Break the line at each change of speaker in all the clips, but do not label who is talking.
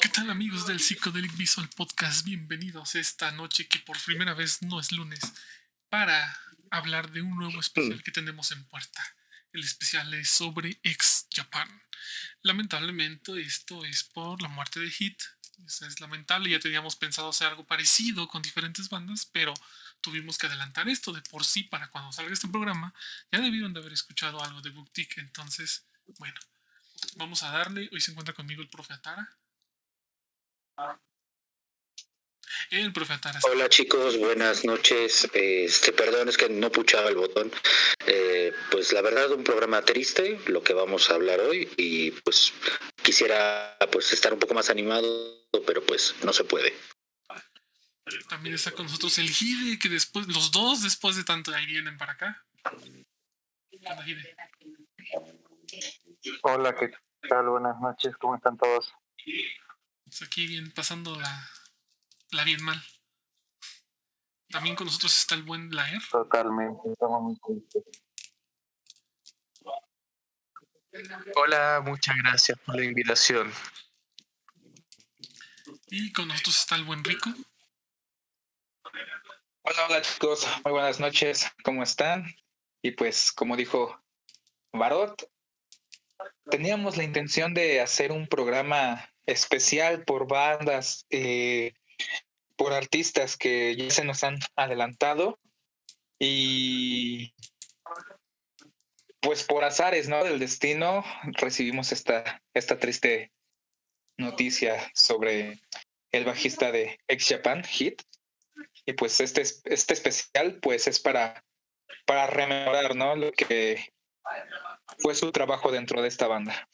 ¿Qué tal amigos del Psychedelic Visual Podcast? Bienvenidos esta noche que por primera vez no es lunes para hablar de un nuevo especial que tenemos en puerta. El especial es sobre ex Japan. Lamentablemente esto es por la muerte de Hit. Eso es lamentable, ya teníamos pensado hacer algo parecido con diferentes bandas, pero tuvimos que adelantar esto de por sí para cuando salga este programa. Ya debieron de haber escuchado algo de Booktick, entonces, bueno, vamos a darle. Hoy se encuentra conmigo el profe Atara. El profe Atara.
Hola chicos, buenas noches. Este, perdón, es que no puchaba el botón. Eh, pues la verdad, un programa triste, lo que vamos a hablar hoy, y pues quisiera pues estar un poco más animado, pero pues no se puede.
También está con nosotros el Gide, que después, los dos después de tanto ahí vienen para acá. Gide.
Hola, ¿qué tal? Buenas noches, ¿cómo están todos?
Pues aquí bien, pasando la, la bien mal. También con nosotros está el buen Blair.
Totalmente, estamos muy tristes.
Hola, muchas gracias por la invitación.
Y con nosotros está el buen Rico.
Hola, hola chicos, muy buenas noches, ¿cómo están? Y pues, como dijo Barot, teníamos la intención de hacer un programa especial por bandas, eh, por artistas que ya se nos han adelantado y pues por azares, ¿no? Del destino recibimos esta, esta triste noticia sobre el bajista de Ex Japan, Hit. Y pues este, este especial pues es para, para rememorar, ¿no? Lo que fue su trabajo dentro de esta banda.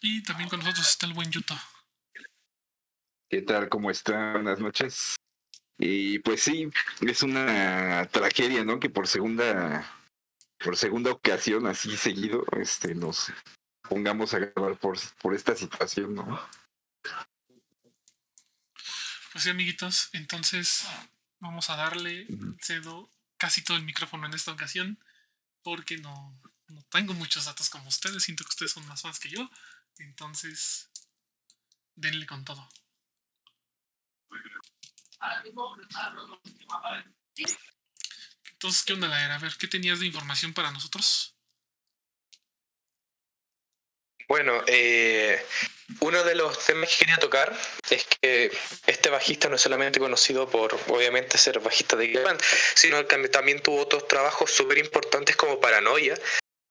Y también con nosotros está el buen Yuto.
¿Qué tal? ¿Cómo están? Buenas noches. Y pues sí, es una tragedia, ¿no? Que por segunda, por segunda ocasión, así seguido, este, nos pongamos a grabar por, por esta situación, ¿no?
Pues sí, amiguitos, entonces vamos a darle, cedo casi todo el micrófono en esta ocasión, porque no, no tengo muchos datos como ustedes, siento que ustedes son más fans que yo, entonces denle con todo. Entonces, ¿qué onda la era? A ver, ¿qué tenías de información para nosotros?
Bueno, eh, uno de los temas que quería tocar es que este bajista no es solamente conocido por, obviamente, ser bajista de Japan, sino que también tuvo otros trabajos súper importantes como Paranoia,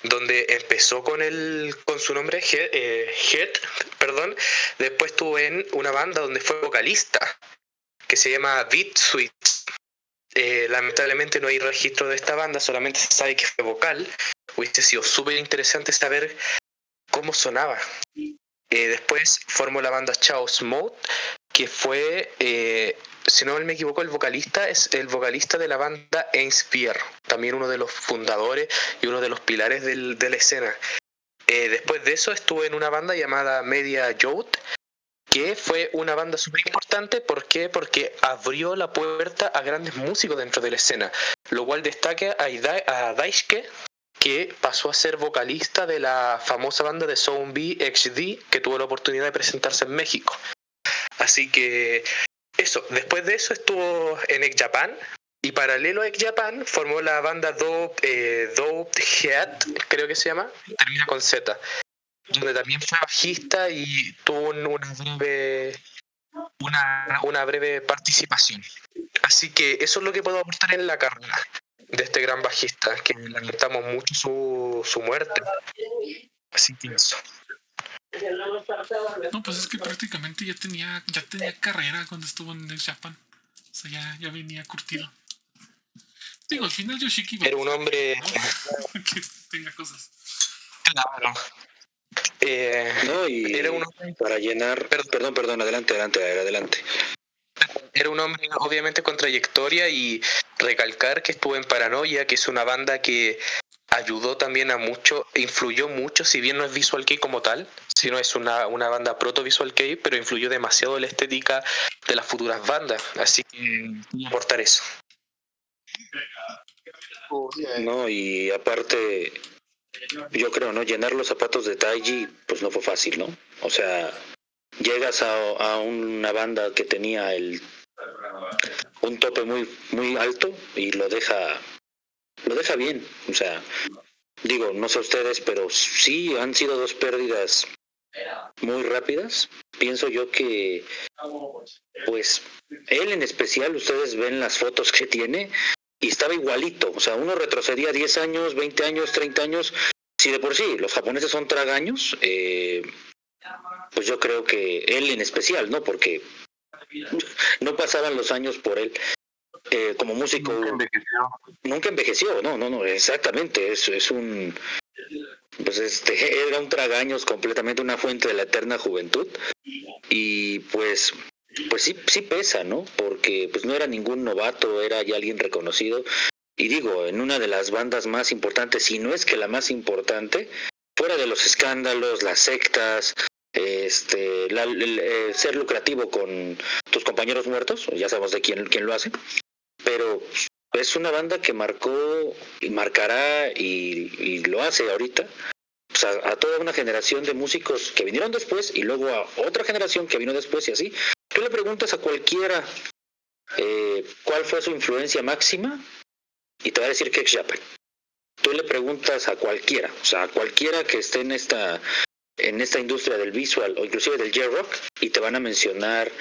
donde empezó con el con su nombre Head, eh, perdón, después estuvo en una banda donde fue vocalista que se llama Beat Suite. Eh, lamentablemente no hay registro de esta banda, solamente se sabe que fue vocal. Hubiese sido súper interesante saber cómo sonaba. Eh, después formó la banda Chaos Mode, que fue, eh, si no me equivoco, el vocalista es el vocalista de la banda Inspire, también uno de los fundadores y uno de los pilares del, de la escena. Eh, después de eso estuve en una banda llamada Media Youth, que fue una banda súper importante. ¿Por qué? Porque abrió la puerta a grandes músicos dentro de la escena, lo cual destaca a, a Daisuke, que pasó a ser vocalista de la famosa banda de Zombie XD, que tuvo la oportunidad de presentarse en México. Así que eso, después de eso estuvo en Ex Japan, y paralelo a Ex Japan formó la banda Dope, eh, Dope Head, creo que se llama, termina con Z, donde también fue bajista y tuvo un- una breve, una, una breve participación. Así que eso es lo que puedo aportar en la carrera de este gran bajista, que lamentamos mucho su, su muerte. Así que eso.
No, pues es que prácticamente ya tenía, ya tenía carrera cuando estuvo en Next Japan. O sea, ya, ya venía curtido. Digo, al final Yoshiki va
Era un hombre,
¿no? que tenga cosas.
claro. Eh,
No, y
Era un hombre-
para llenar, perdón, perdón, adelante, adelante, adelante.
Era un hombre obviamente con trayectoria y recalcar que estuvo en Paranoia, que es una banda que ayudó también a mucho, influyó mucho, si bien no es Visual Kei como tal, sino es una, una banda proto Visual Kei, pero influyó demasiado la estética de las futuras bandas. Así que aportar eso.
No, y aparte, yo creo, ¿no? Llenar los zapatos de Taiji, pues no fue fácil, ¿no? O sea, llegas a, a una banda que tenía el un tope muy muy alto y lo deja lo deja bien, o sea, digo, no sé ustedes, pero sí han sido dos pérdidas muy rápidas. Pienso yo que, pues, él en especial, ustedes ven las fotos que tiene y estaba igualito. O sea, uno retrocedía 10 años, 20 años, 30 años. Si de por sí los japoneses son tragaños, eh, pues yo creo que él en especial, ¿no? Porque no pasaban los años por él. Eh, como músico
Nunca envejeció.
nunca envejeció, no, no, no, exactamente, es, es un, pues este, era un tragaños completamente una fuente de la eterna juventud y pues, pues sí, sí pesa, ¿no? Porque pues no era ningún novato, era ya alguien reconocido y digo, en una de las bandas más importantes, si no es que la más importante, fuera de los escándalos, las sectas, este, la- el, eh, ser lucrativo con tus compañeros muertos, ya sabemos de quién, quién lo hace, pero es una banda que marcó y marcará y, lo hace ahorita a, toda una generación de músicos que vinieron después y luego a otra generación que vino después y así. Tú le preguntas a cualquiera eh, cuál fue su influencia máxima y te va a decir que Japan. Tú le preguntas a cualquiera, o sea, a cualquiera que esté en esta en esta industria del visual o inclusive del J-Rock y te van a mencionar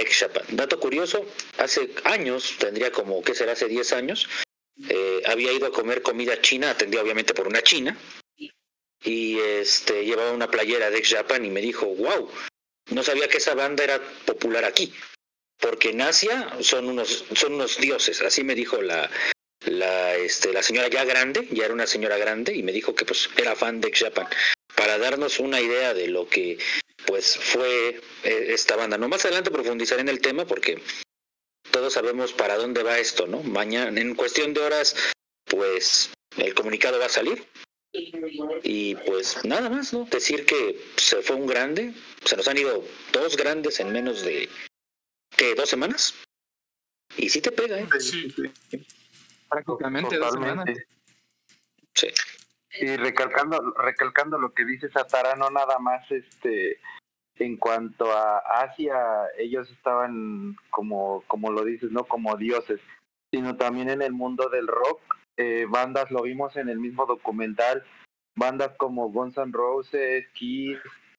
ex Japan. Dato curioso, hace años, tendría como, ¿qué será? Hace 10 años, eh, había ido a comer comida china, atendida obviamente por una china, y este llevaba una playera de ex Japan y me dijo, wow, no sabía que esa banda era popular aquí, porque en Asia son unos, son unos dioses, así me dijo la, la, este, la señora ya grande, ya era una señora grande, y me dijo que pues era fan de ex Japan, para darnos una idea de lo que pues fue eh, esta banda. No más adelante profundizaré en el tema porque todos sabemos para dónde va esto, ¿no? Mañana, en cuestión de horas, pues el comunicado va a salir. Y pues nada más, ¿no? Decir que se fue un grande, se nos han ido dos grandes en menos de, ¿qué? ¿Dos semanas? Y sí te pega, ¿eh?
Sí.
Prácticamente dos semanas.
Totalmente.
Sí.
Y recalcando, recalcando lo que dice Satara, no nada más este en cuanto a Asia, ellos estaban como, como lo dices, no como dioses, sino también en el mundo del rock, eh, bandas, lo vimos en el mismo documental, bandas como Guns N' Roses, Kiss,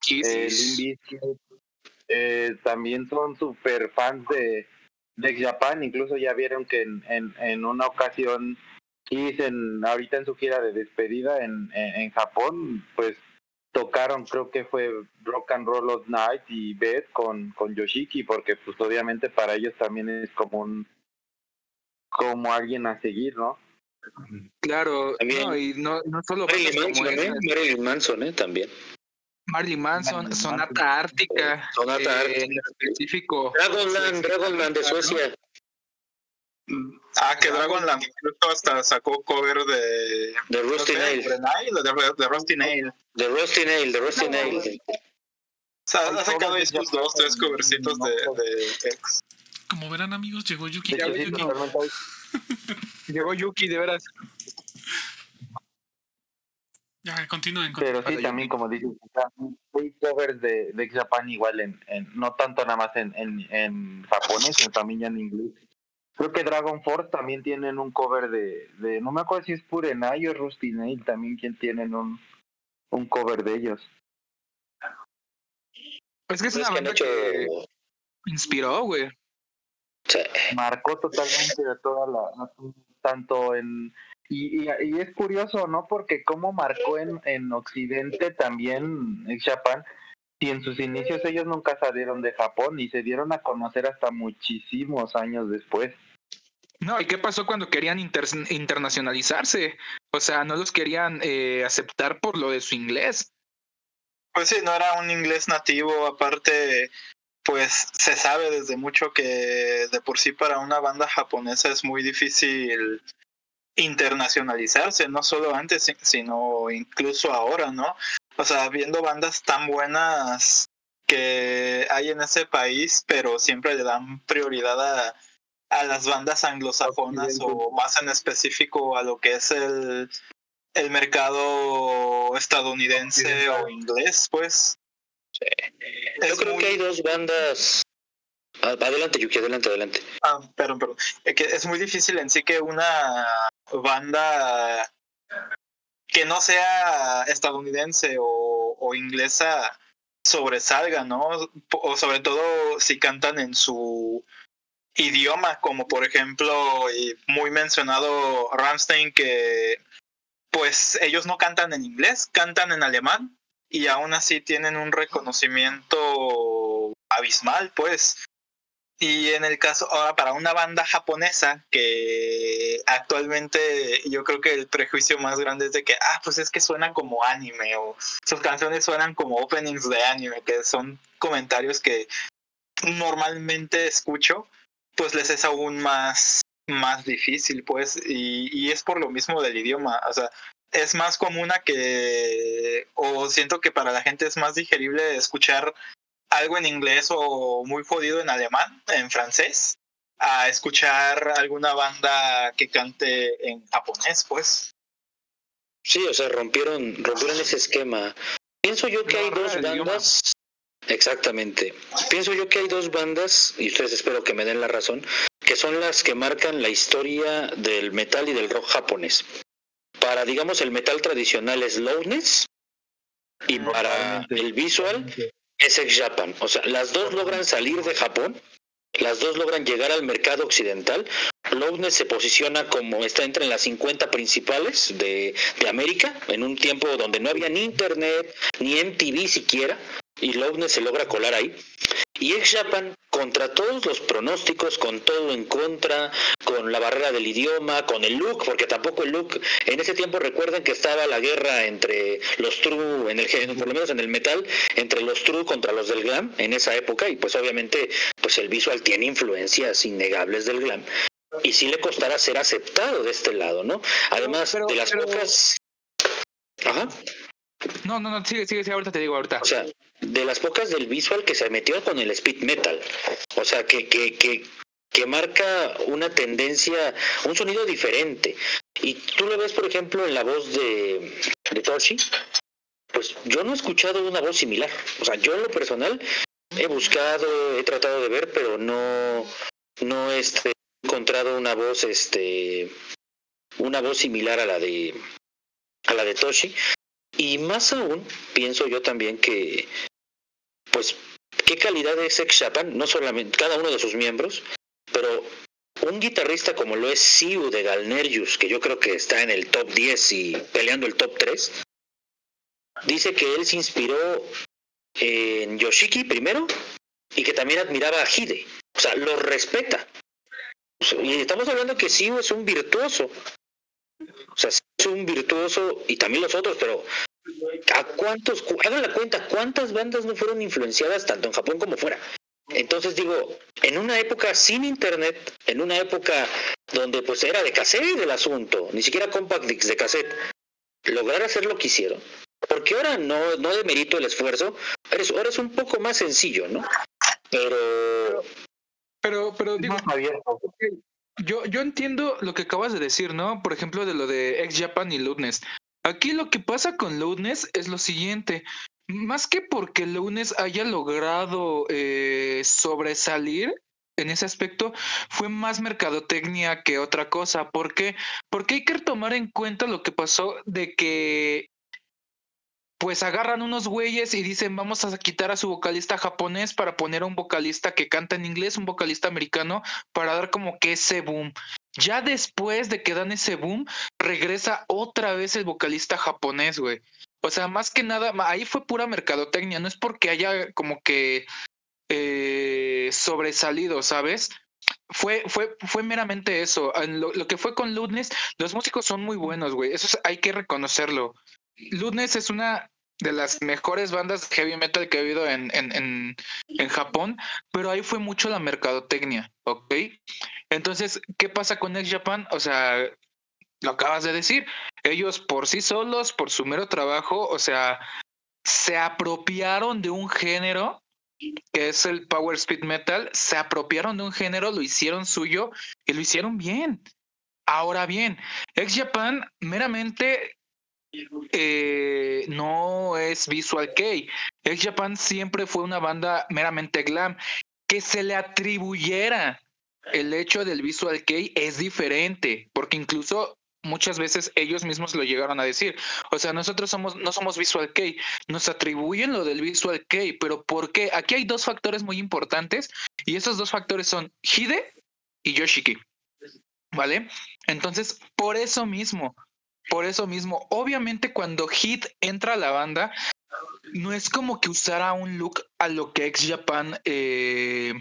eh, Limp eh, también son super fans de, de Japan, incluso ya vieron que en, en, en una ocasión Kiss en, ahorita en su gira de despedida en, en, en Japón, pues tocaron, creo que fue Rock and Roll of Night y Beth con, con Yoshiki, porque pues obviamente para ellos también es como un como alguien a seguir, ¿no?
Claro,
También-
no, y no, no solo
Marilyn Manson, ¿eh? Marilyn Manson, ¿eh? También.
Marilyn Manson,
Marilyn
Sonata Ártica,
Sonata
eh,
Ártica.
en específico.
Dragonland, Dragonland de Suecia.
Ah, que Dragonland incluso hasta sacó cover de.
De
no
Rusty
sé,
Nail.
de de, Rusty Nail.
De Rusty Nail, de Rusty Nail.
O sea, ha sacado sus dos, tres covercitos de, de ex.
Como verán, amigos, llegó Yuki.
Llegó Yuki, de veras.
Ya, continúen. con-
Pero sí, también como dices, hay covers de, de Japan igual en, en, no tanto nada más en, en, en japonés, sino también ya en inglés. Creo que Dragon Force también tienen un cover de, de no me acuerdo si es Purenai o Rusty Nail, también quien tienen un, un cover de ellos.
Es que es
Es
una banda que inspiró, güey.
Sí.
marcó totalmente a toda la, tanto en y, y, y es curioso no porque cómo marcó en, en Occidente también en Japan y en sus inicios ellos nunca salieron de Japón y se dieron a conocer hasta muchísimos años después
No, ¿y qué pasó cuando querían inter- internacionalizarse? O sea, no los querían eh, aceptar por lo de su inglés.
Pues sí, no era un inglés nativo, aparte, pues se sabe desde mucho que de por sí para una banda japonesa es muy difícil internacionalizarse, no solo antes, si- sino incluso ahora, ¿no? O sea, viendo bandas tan buenas que hay en ese país, pero siempre le dan prioridad a, a las bandas anglosajonas o más en específico a lo que es el, el mercado estadounidense o inglés, pues.
Yo creo que hay dos bandas. Ah, Adelante, Yuki, adelante, adelante.
Ah, perdón, perdón. Es que es muy difícil en sí que una banda que no sea estadounidense o, o inglesa sobresalga, ¿no? O sobre todo si cantan en su idioma, como por ejemplo, y muy mencionado Ramstein, que pues ellos no cantan en inglés, cantan en alemán y aún así tienen un reconocimiento abismal, pues. Y en el caso, ahora para una banda japonesa que actualmente yo creo que el prejuicio más grande es de que, ah, pues es que suenan como anime o sus canciones suenan como openings de anime, que son comentarios que normalmente escucho, pues les es aún más, más difícil, pues, y, y es por lo mismo del idioma, o sea, es más común a que, o siento que para la gente es más digerible escuchar algo en inglés o muy jodido en alemán, en francés, a escuchar alguna banda que cante en japonés, pues.
Sí, o sea, rompieron, rompieron ese esquema. Pienso yo que
No,
hay dos bandas. Exactamente. Pienso yo que hay dos bandas, y ustedes espero que me den la razón, que son las que marcan la historia del metal y del rock japonés. Para, digamos, el metal tradicional es Loudness, y para el visual es Ex Japan. O sea, las dos logran salir de Japón, las dos logran llegar al mercado occidental. Loudness se posiciona como está entre las 50 principales de, de América, en un tiempo donde no había ni internet, ni MTV siquiera, y Loudness se logra colar ahí. Y Ex Japan, contra todos los pronósticos, con todo en contra, con la barrera del idioma, con el look, porque tampoco el look, en ese tiempo recuerden que estaba la guerra entre los true, en el, por lo menos en el metal, entre los true contra los del glam en esa época, y pues obviamente pues el visual tiene influencias innegables del glam. Y sí le costará ser aceptado de este lado, ¿no? Además
pero-
de las
pero-
pocas... Ajá.
No, no, no, sigue, sigue, sigue, ahorita te digo, ahorita.
O sea, de las pocas del visual que se metió con el speed metal. O sea, que, que, que, marca una tendencia, un sonido diferente. Y tú lo ves, por ejemplo, en la voz de, de. Pues yo no he escuchado una voz similar. O sea, yo en lo personal he buscado, he tratado de ver, pero no, no este, he encontrado una voz, este, una voz similar a la de, a la de Toshi. Y más aún, pienso yo también que, pues, qué calidad es Ex Japan, no solamente cada uno de sus miembros, pero un guitarrista como lo es Siu de Galnerius, que yo creo que está en el top 10 y peleando el top 3, dice que él se inspiró en Yoshiki primero y que también admiraba a Hide. O sea, lo respeta. Y estamos hablando que Siu es un virtuoso. O sea, es un virtuoso y también los otros, pero ¿a cuántos? cu- Hagan la cuenta, ¿cuántas bandas no fueron influenciadas tanto en Japón como fuera? Entonces digo, en una época sin internet, en una época donde pues era de cassette el asunto, ni siquiera compact discs de cassette, lograr hacer lo que hicieron, porque ahora no, no demerito el esfuerzo, ahora es, ahora es un poco más sencillo, ¿no? Pero
Pero, pero digo, yo, yo entiendo lo que acabas de decir, ¿no? Por ejemplo, de lo de Ex Japan y Loudness. Aquí lo que pasa con Loudness es lo siguiente. Más que porque Loudness haya logrado eh, sobresalir en ese aspecto, fue más mercadotecnia que otra cosa. ¿Por qué? Porque hay que tomar en cuenta lo que pasó de que pues agarran unos güeyes y dicen vamos a quitar a su vocalista japonés para poner a un vocalista que canta en inglés, un vocalista americano, para dar como que ese boom. Ya después de que dan ese boom, regresa otra vez el vocalista japonés, güey. O sea, más que nada, ahí fue pura mercadotecnia, no es porque haya como que eh, sobresalido, ¿sabes? Fue, fue, fue meramente eso. Lo, que fue con Ludness, los músicos son muy buenos, güey. Eso es- hay que reconocerlo. Ludness es una de las mejores bandas de heavy metal que he habido en, en, en, en Japón, pero ahí fue mucho la mercadotecnia, ¿ok? Entonces, ¿qué pasa con Ex Japan? O sea, lo acabas de decir, ellos por sí solos, por su mero trabajo, o sea, se apropiaron de un género que es el Power Speed Metal, se apropiaron de un género, lo hicieron suyo y lo hicieron bien. Ahora bien, Ex Japan meramente eh, no es Visual K. X Japan siempre fue una banda meramente glam. Que se le atribuyera el hecho del Visual K es diferente, porque incluso muchas veces ellos mismos lo llegaron a decir. O sea, nosotros somos, no somos Visual K, nos atribuyen lo del Visual K, pero ¿por qué? Aquí hay dos factores muy importantes y esos dos factores son Hide y Yoshiki. ¿Vale? Entonces, por eso mismo, por eso mismo, obviamente cuando Hit entra a la banda, no es como que usara un look a lo que ex Japan eh,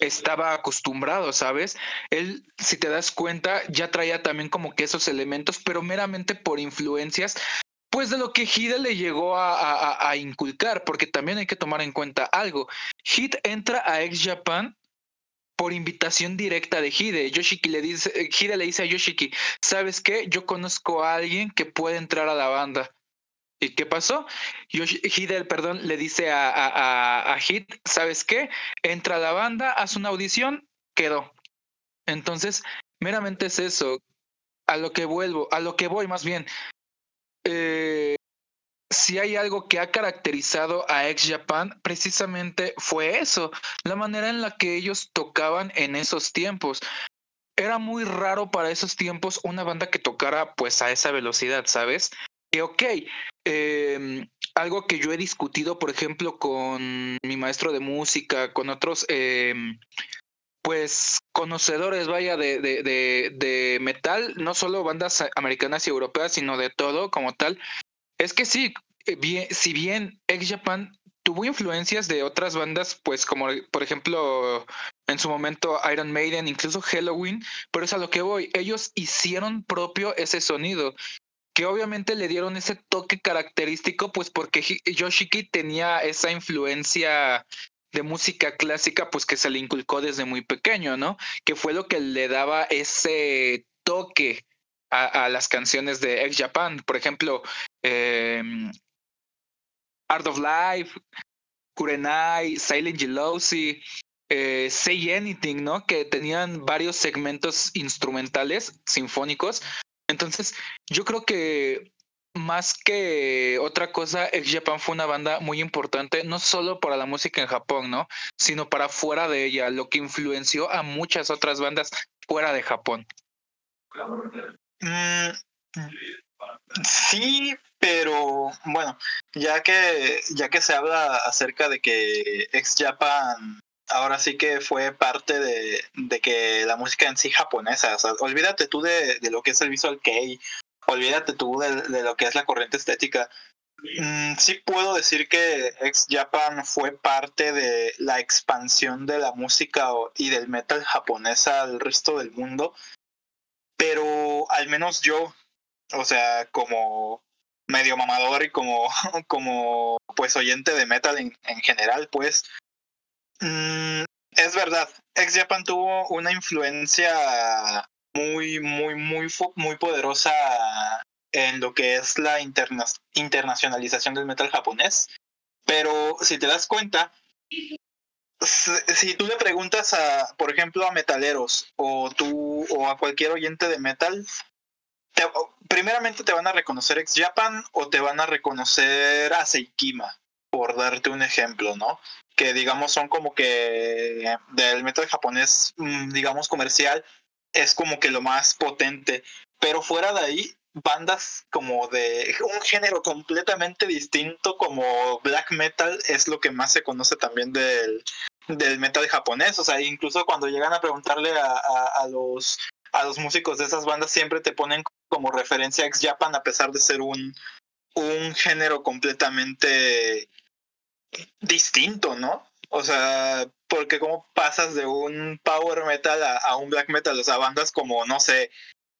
estaba acostumbrado, ¿sabes? Él, si te das cuenta, ya traía también como que esos elementos, pero meramente por influencias, pues de lo que Hide le llegó a, a, inculcar, porque también hay que tomar en cuenta algo. Hit entra a ex Japan por invitación directa de Hide. Yoshiki le dice, Hide le dice a Yoshiki, ¿sabes qué? Yo conozco a alguien que puede entrar a la banda. ¿Y qué pasó? Hide, perdón, le dice a, a, a, ¿sabes qué? Entra a la banda, haz una audición, quedó. Entonces, meramente es eso. A lo que vuelvo, a lo que voy más bien. Eh, si hay algo que ha caracterizado a Ex Japan, precisamente fue eso, la manera en la que ellos tocaban en esos tiempos. Era muy raro para esos tiempos una banda que tocara pues a esa velocidad, ¿sabes? Que ok, em, algo que yo he discutido, por ejemplo, con mi maestro de música, con otros, em, pues, conocedores, vaya, de, de, de, de metal, no solo bandas americanas y europeas, sino de todo como tal, es que sí, eh, si bien X Japan tuvo influencias de otras bandas, pues como por ejemplo en su momento Iron Maiden, incluso Halloween, pero es a lo que voy, ellos hicieron propio ese sonido, que obviamente le dieron ese toque característico, pues porque Yoshiki tenía esa influencia de música clásica, pues que se le inculcó desde muy pequeño, ¿no? Que fue lo que le daba ese toque a, las canciones de X Japan. Por ejemplo, em, Art of Life, Kurenai, Silent Jealousy, eh, Say Anything, ¿no? Que tenían varios segmentos instrumentales, sinfónicos. Entonces, yo creo que más que otra cosa, X Japan fue una banda muy importante, no solo para la música en Japón, ¿no? Sino para fuera de ella, lo que influenció a muchas otras bandas fuera de Japón.
Mm, sí, pero bueno, ya que ya que se habla acerca de que ex Japan ahora sí que fue parte de, de que la música en sí japonesa, olvídate tú de, de lo que es el visual kei, olvídate tú de, de lo que es la corriente estética. Mm, sí puedo decir que ex Japan fue parte de la expansión de la música y del metal japonesa al resto del mundo pero al menos yo, o sea, como medio mamador y como, como pues oyente de metal en, en general, pues mm, es verdad, Ex Japan tuvo una influencia muy, muy, muy, muy poderosa en lo que es la interna internacionalización del metal japonés. Pero si te das cuenta, si tú le preguntas a, por ejemplo, a metaleros o tú o a cualquier oyente de metal, primeramente te van a reconocer ex Japan o te van a reconocer a por darte un ejemplo, ¿no? Que digamos son como que del metal japonés, mm, digamos comercial, es como que lo más potente. Pero fuera de ahí, bandas como de un género completamente distinto como black metal es lo que más se conoce también del, del metal japonés. O sea, incluso cuando llegan a preguntarle a, a, los a los músicos de esas bandas siempre te ponen como referencia ex Japan a pesar de ser un, un género completamente distinto, ¿no? O sea, porque como pasas de un power metal a, a, un black metal, o sea, bandas como, no sé,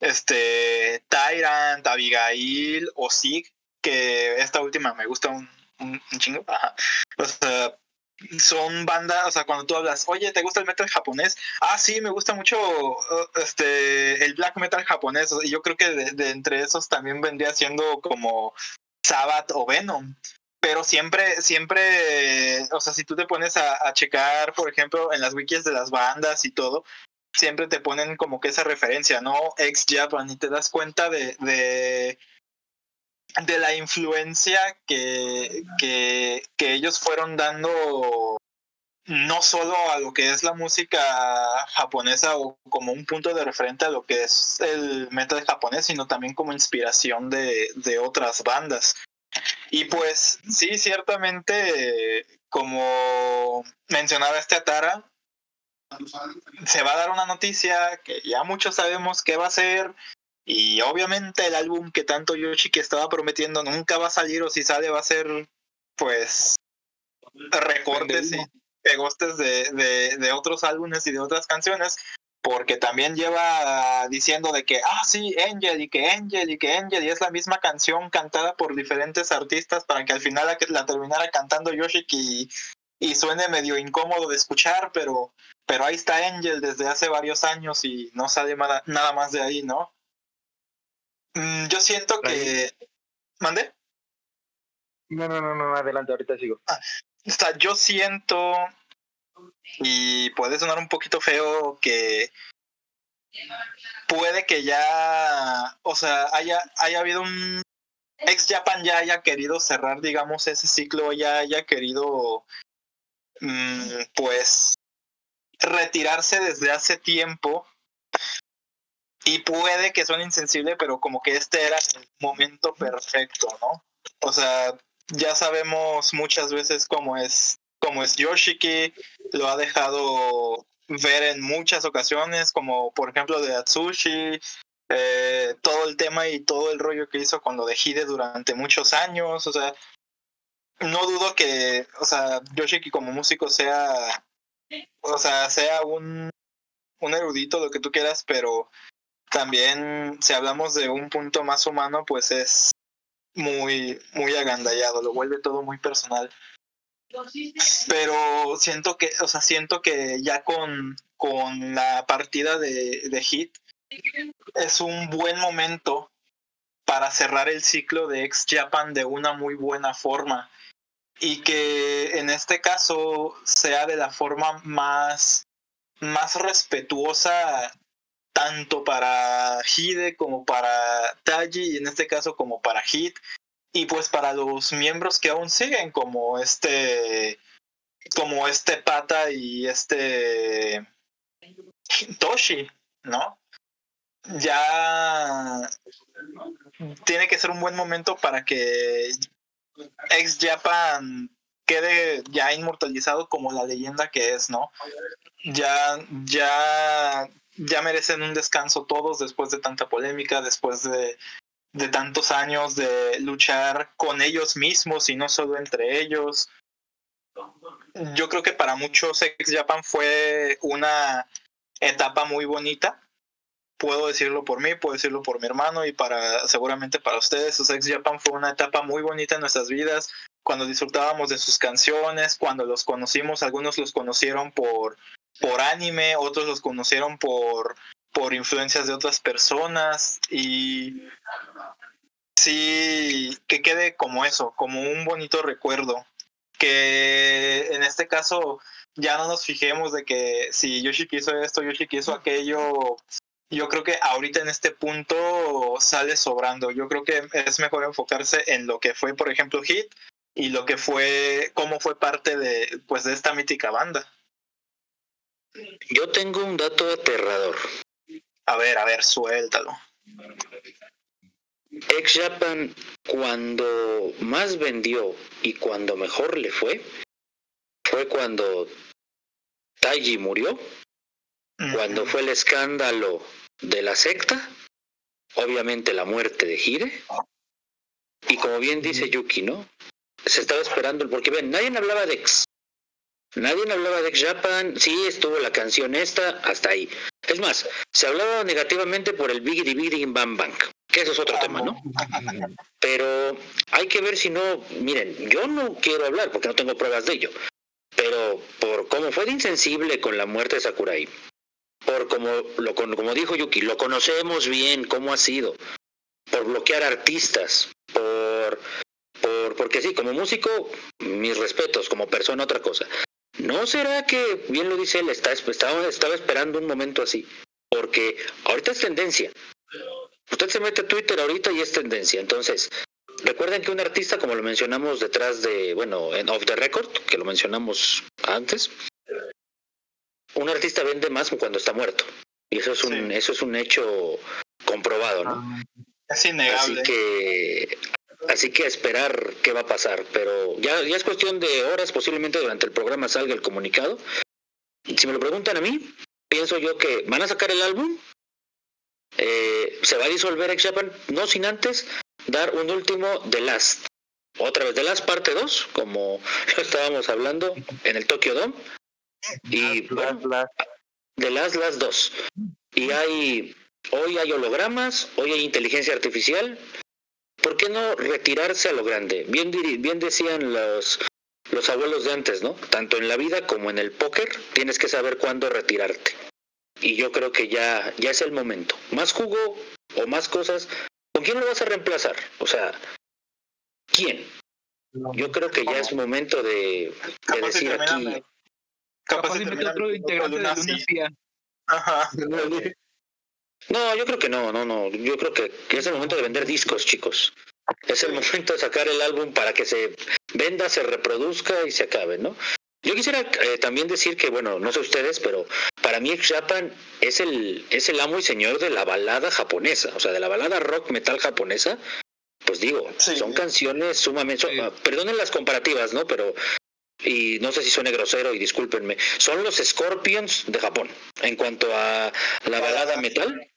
este Tyrant, Abigail o Sig, que esta última me gusta un, un, chingo. Ajá. O sea, son bandas, o sea, cuando tú hablas, oye, ¿te gusta el metal japonés? Ah, sí, me gusta mucho uh, este el black metal japonés. Y yo creo que de, entre esos también vendría siendo como Sabbath o Venom. Pero siempre, siempre, o sea, si tú te pones a, checar, por ejemplo, en las wikis de las bandas y todo, siempre te ponen como que esa referencia, ¿no? Ex Japan y te das cuenta de, de de la influencia que, que, ellos fueron dando no solo a lo que es la música japonesa o como un punto de referente a lo que es el metal japonés, sino también como inspiración de, de otras bandas. Y pues sí, ciertamente, como mencionaba este Atara, se va a dar una noticia que ya muchos sabemos qué va a ser. Y obviamente el álbum que tanto Yoshi que estaba prometiendo nunca va a salir o si sale va a ser pues recortes y pegostes de, de, de otros álbumes y de otras canciones porque también lleva diciendo de que, ah, sí, Angel y que Angel y que Angel, y es la misma canción cantada por diferentes artistas para que al final la, la terminara cantando Yoshiki y, y, suene medio incómodo de escuchar, pero, pero ahí está Angel desde hace varios años y no sale nada, nada más de ahí, ¿no? Mm, yo siento que... ¿Mandé?
No, no, no, no, adelante, ahorita sigo.
Ah, o sea, yo siento y puede sonar un poquito feo que puede que ya, o sea, haya, haya habido un ex Japan ya haya querido cerrar, digamos, ese ciclo, ya haya querido, mmm, pues, retirarse desde hace tiempo. Y puede que suene insensible, pero como que este era el momento perfecto, ¿no? O sea, ya sabemos muchas veces cómo es como es Yoshiki, lo ha dejado ver en muchas ocasiones, como por ejemplo de Atsushi, eh, todo el tema y todo el rollo que hizo con lo de Hide durante muchos años, o sea, no dudo que, o sea, Yoshiki como músico sea, o sea, sea un, un erudito, lo que tú quieras, pero también si hablamos de un punto más humano, pues es muy, muy agandallado, lo vuelve todo muy personal. Pero siento que, o sea, siento que ya con, con la partida de, de Hit es un buen momento para cerrar el ciclo de ex Japan de una muy buena forma y que en este caso sea de la forma más más respetuosa tanto para Hide como para Taji y en este caso como para Hit y pues para los miembros que aún siguen, como este, como este Pata y este Toshi, ¿no? Ya tiene que ser un buen momento para que ex Japan quede ya inmortalizado como la leyenda que es, ¿no? Ya, ya, ya merecen un descanso todos después de tanta polémica, después de de tantos años de luchar con ellos mismos y no solo entre ellos. Yo creo que para muchos Ex Japan fue una etapa muy bonita. Puedo decirlo por mí, puedo decirlo por mi hermano y para seguramente para ustedes. Ex Japan fue una etapa muy bonita en nuestras vidas. Cuando disfrutábamos de sus canciones, cuando los conocimos, algunos los conocieron por, por anime, otros los conocieron por por influencias de otras personas y sí, que quede como eso, como un bonito recuerdo. Que en este caso ya no nos fijemos de que si Yoshi quiso esto, Yoshi quiso aquello. Yo creo que ahorita en este punto sale sobrando. Yo creo que es mejor enfocarse en lo que fue, por ejemplo, Hit y lo que fue, cómo fue parte de, pues, de esta mítica banda.
Yo tengo un dato aterrador.
A ver, a ver, suéltalo.
Ex Japan, cuando más vendió y cuando mejor le fue, fue cuando Taiji murió, cuando fue el escándalo de la secta, obviamente la muerte de Hire, y como bien dice Yuki, ¿no? Se estaba esperando, porque ven, nadie hablaba de Ex. Nadie hablaba de Japan, sí estuvo la canción esta, hasta ahí. Es más, se hablaba negativamente por el Biggie Biggie Bang Bang, que eso es otro tema, ¿no? Pero hay que ver si no, miren, yo no quiero hablar porque no tengo pruebas de ello, pero por cómo fue de insensible con la muerte de Sakurai, por como, lo, como dijo Yuki, lo conocemos bien, cómo ha sido, por bloquear artistas, por, por, porque sí, como músico, mis respetos, como persona, otra cosa. ¿No será que, bien lo dice él, está, estaba, estaba esperando un momento así? Porque ahorita es tendencia. Usted se mete a Twitter ahorita y es tendencia. Entonces, recuerden que un artista, como lo mencionamos detrás de, bueno, en Off the Record, que lo mencionamos antes, un artista vende más cuando está muerto. Y eso es un, eso es un hecho comprobado, ¿no?
Ah, Es innegable.
Así que así que a esperar qué va a pasar, pero ya, ya es cuestión de horas, posiblemente durante el programa salga el comunicado. Si me lo preguntan a mí, pienso yo que van a sacar el álbum, eh, se va a disolver Ex Japan, no sin antes dar un último The Last. Otra vez, The Last parte 2, como lo estábamos hablando en el Tokyo Dome. Y bueno, The Last Last 2. Y hay, hoy hay hologramas, hoy hay inteligencia artificial. ¿Por qué no retirarse a lo grande? Bien, bien decían los, los abuelos de antes, ¿no? Tanto en la vida como en el póker, tienes que saber cuándo retirarte. Y yo creo que ya, ya es el momento. Más jugo o más cosas, ¿con quién lo vas a reemplazar? O sea, ¿quién? Yo creo que ya es momento de, decir aquí.
Capaz
de meter otro integrante de. Fía.
Ajá.
No, yo creo que no, no, no. Yo creo que que es el momento de vender discos, chicos. Es el momento de sacar el álbum para que se venda, se reproduzca y se acabe, ¿no? Yo quisiera eh, también decir que, bueno, no sé ustedes, pero para mí Japan es el, es el amo y señor de la balada japonesa, o sea, de la balada rock metal japonesa. Pues digo,
Sí.
son canciones sumamente... son-
Sí.
ah, perdonen las comparativas, ¿no? Pero... Y no sé si suene grosero y discúlpenme. Son los Scorpions de Japón. En cuanto a la balada metal,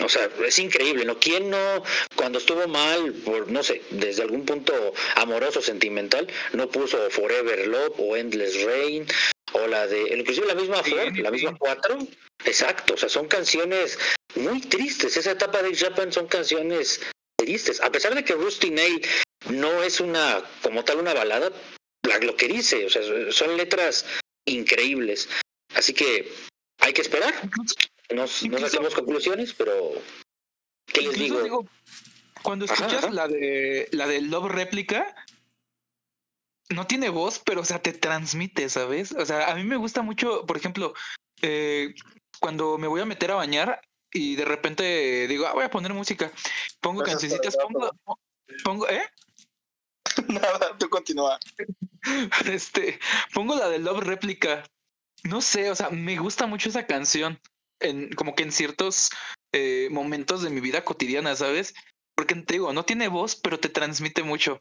o sea, es increíble, ¿no? ¿Quién no, cuando estuvo mal, por, no sé, desde algún punto amoroso, sentimental, no puso Forever Love o Endless Rain o la de, inclusive la misma
Sí,
Four,
sí,
la misma Cuatro? Exacto, o sea, son canciones muy tristes. Esa etapa de Japan son canciones tristes. A pesar de que Rusty Nail no es una, como tal, una balada, la- lo que dice, o sea, son letras increíbles. Así que hay que esperar. No, saquemos conclusiones, pero ¿qué les digo?
cuando escuchas
ajá.
la de la de Love Réplica, no tiene voz, pero o sea, te transmite, ¿sabes? O sea, a mí me gusta mucho, por ejemplo, eh, cuando me voy a meter a bañar y de repente digo, ah, voy a poner música, pongo
Gracias
pongo, pongo, ¿eh?
Nada, tú continúa.
este, pongo la de Love Réplica. No sé, o sea, me gusta mucho esa canción. En, como que en ciertos eh, momentos de mi vida cotidiana, ¿sabes? Porque te digo, no tiene voz, pero te transmite mucho.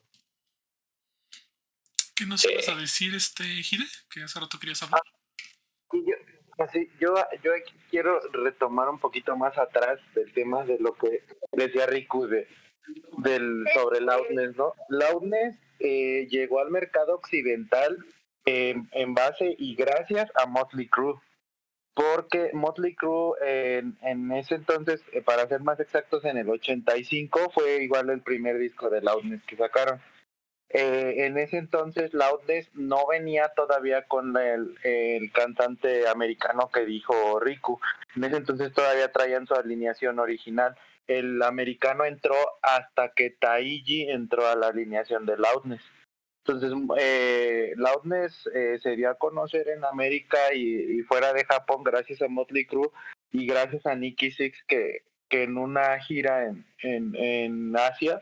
¿Qué nos ibas a decir, este Hide? Que hace rato querías hablar.
Y yo, así, yo, yo aquí quiero retomar un poquito más atrás del tema de lo que decía Riku de, del, sobre Loudness, ¿no? Loudness eh, llegó al mercado occidental en, base y gracias a Motley Crue. Porque Motley Crue en, en ese entonces, eh, para ser más exactos, en el 85 fue igual el primer disco de Loudness que sacaron. Eh, en ese entonces Loudness no venía todavía con el, el cantante americano que dijo Riku. En ese entonces todavía traían su alineación original. El americano entró hasta que Taiji entró a la alineación de Loudness. Entonces, eh, Loudness eh, se dio a conocer en América y, fuera de Japón gracias a Motley Crue y gracias a Nicky Six que, que en una gira en, en, en Asia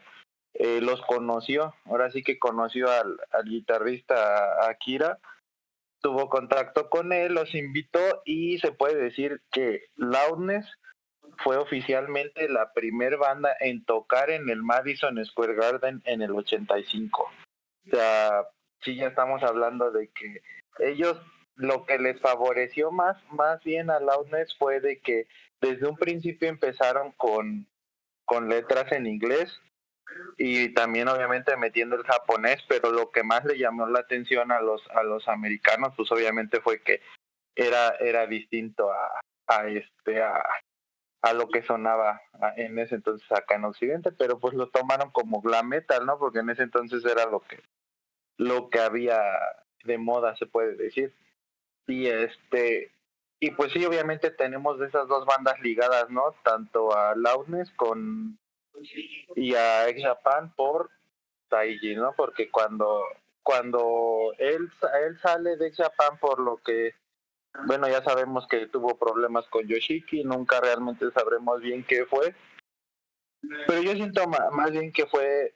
eh, los conoció. Ahora sí que conoció al, al guitarrista Akira, tuvo contacto con él, los invitó y se puede decir que Loudness fue oficialmente la primer banda en tocar en el Madison Square Garden en el 85. O sea, sí ya estamos hablando de que ellos lo que les favoreció más, más bien a Loudness fue de que desde un principio empezaron con, con letras en inglés y también obviamente metiendo el japonés, pero lo que más le llamó la atención a los a los americanos, pues obviamente fue que era era distinto a, a este a, a lo que sonaba a- en ese entonces acá en Occidente, pero pues lo tomaron como glam metal, ¿no? Porque en ese entonces era lo que lo que había de moda, se puede decir. Y este y pues sí, obviamente tenemos esas dos bandas ligadas, ¿no? Tanto a Loudness con y a Ex Japan por Taiji, ¿no? Porque cuando cuando él él sale de Ex Japan por lo que bueno, ya sabemos que tuvo problemas con Yoshiki, nunca realmente sabremos bien qué fue. Pero yo siento más bien que fue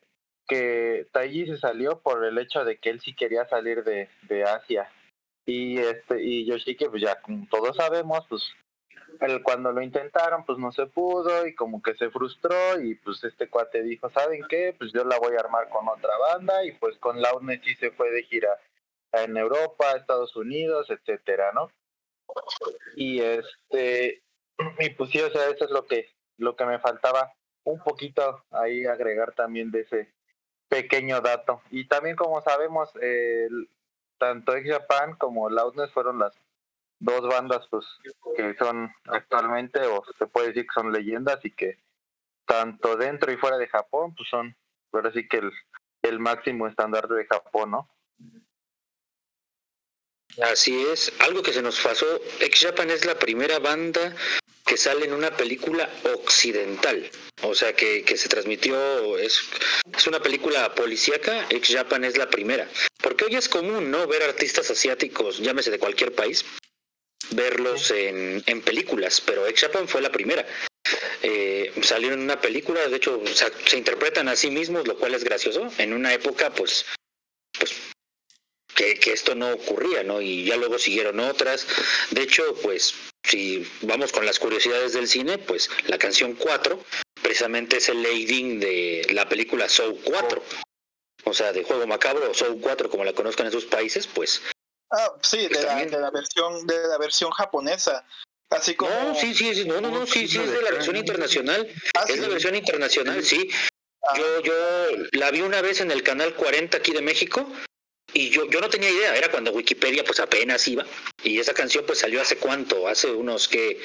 que Taiji se salió por el hecho de que él sí quería salir de, de Asia. Y este y Yoshiki, pues ya como todos sabemos, pues él cuando lo intentaron, pues no se pudo y como que se frustró y pues este cuate dijo, ¿saben qué? Pues yo la voy a armar con otra banda y pues con Loudness sí se fue de gira en Europa, Estados Unidos, etcétera, ¿no? Y este y pues sí, o sea, eso es lo que lo que me faltaba un poquito ahí agregar también de ese pequeño dato. Y también como sabemos, el, tanto X Japan como Loudness fueron las dos bandas pues que son actualmente o se puede decir que son leyendas y que tanto dentro y fuera de Japón pues son ahora sí que el, el máximo estandarte de Japón, ¿no?
Así es, algo que se nos pasó, X Japan es la primera banda que sale en una película occidental, o sea que, que se transmitió, es, es una película policíaca, X Japan es la primera, porque hoy es común, ¿no? Ver artistas asiáticos, llámese de cualquier país, verlos en, en películas, pero X Japan fue la primera. Eh, salieron en una película, de hecho se, se interpretan a sí mismos, lo cual es gracioso, en una época pues que, que, esto no ocurría, ¿no? Y ya luego siguieron otras. De hecho, pues, si vamos con las curiosidades del cine, pues la canción 4 precisamente es el leading de la película Soul 4. O sea, de Juego Macabro o Soul 4, como la conozcan en sus países, pues.
Ah, sí, de la, de la, versión de la versión japonesa. Así como.
No, sí, sí, sí, no, no, no, sí, sí, es de la versión internacional. Ah, es ¿sí? la versión internacional, sí. Ah. Yo, yo la vi una vez en el canal 40 aquí de México y yo, yo no tenía idea, era cuando Wikipedia pues apenas iba y esa canción pues salió hace cuánto, hace unos que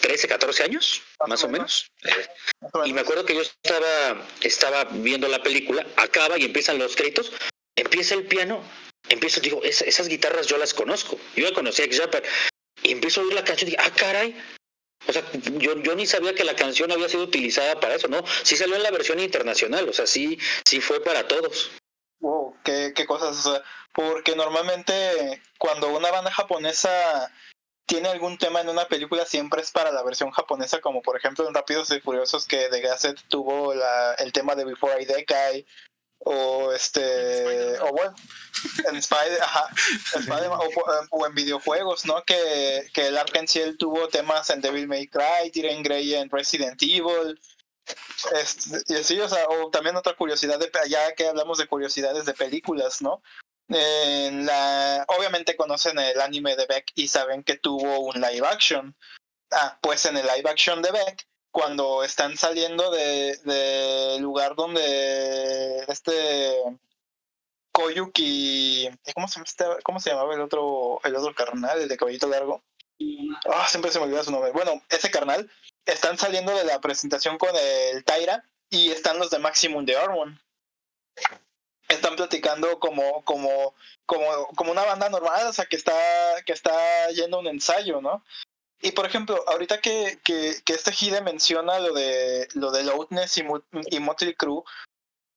13, 14 años, más, más o menos. menos. Y me acuerdo que yo estaba, estaba viendo la película, acaba y empiezan los créditos, empieza el piano, empiezo, digo, es, esas guitarras yo las conozco, yo ya conocí a y empiezo a oír la canción y digo, ah, caray, o sea, yo, yo ni sabía que la canción había sido utilizada para eso, ¿no? Sí salió en la versión internacional, o sea, sí, sí fue para todos.
Wow, qué, qué cosas, o sea, porque normalmente cuando una banda japonesa tiene algún tema en una película siempre es para la versión japonesa, como por ejemplo en Rápidos y Furiosos que The Gazette tuvo la, el tema de Before I Die, o este o bueno en Spider, ajá, Spider o, o, en videojuegos no que, que el Arkansas tuvo temas en Devil May Cry Tyrion Grey en Resident Evil este, y así o sea o también otra curiosidad ya que hablamos de curiosidades de películas no en la obviamente conocen el anime de Beck y saben que tuvo un live action. Ah pues en el live action de Beck cuando están saliendo del de lugar donde este Koyuki ¿cómo se, ¿cómo se llamaba el otro el otro carnal el de cabellito largo ah siempre se me olvida su nombre. Bueno ese carnal están saliendo de la presentación con el Taira y están los de Maximum de Ormond. Están platicando como como como como una banda normal o sea que está que está yendo un ensayo no y por ejemplo, ahorita que, que, que este Hide menciona lo de lo de Loudness y, y Motley Crue,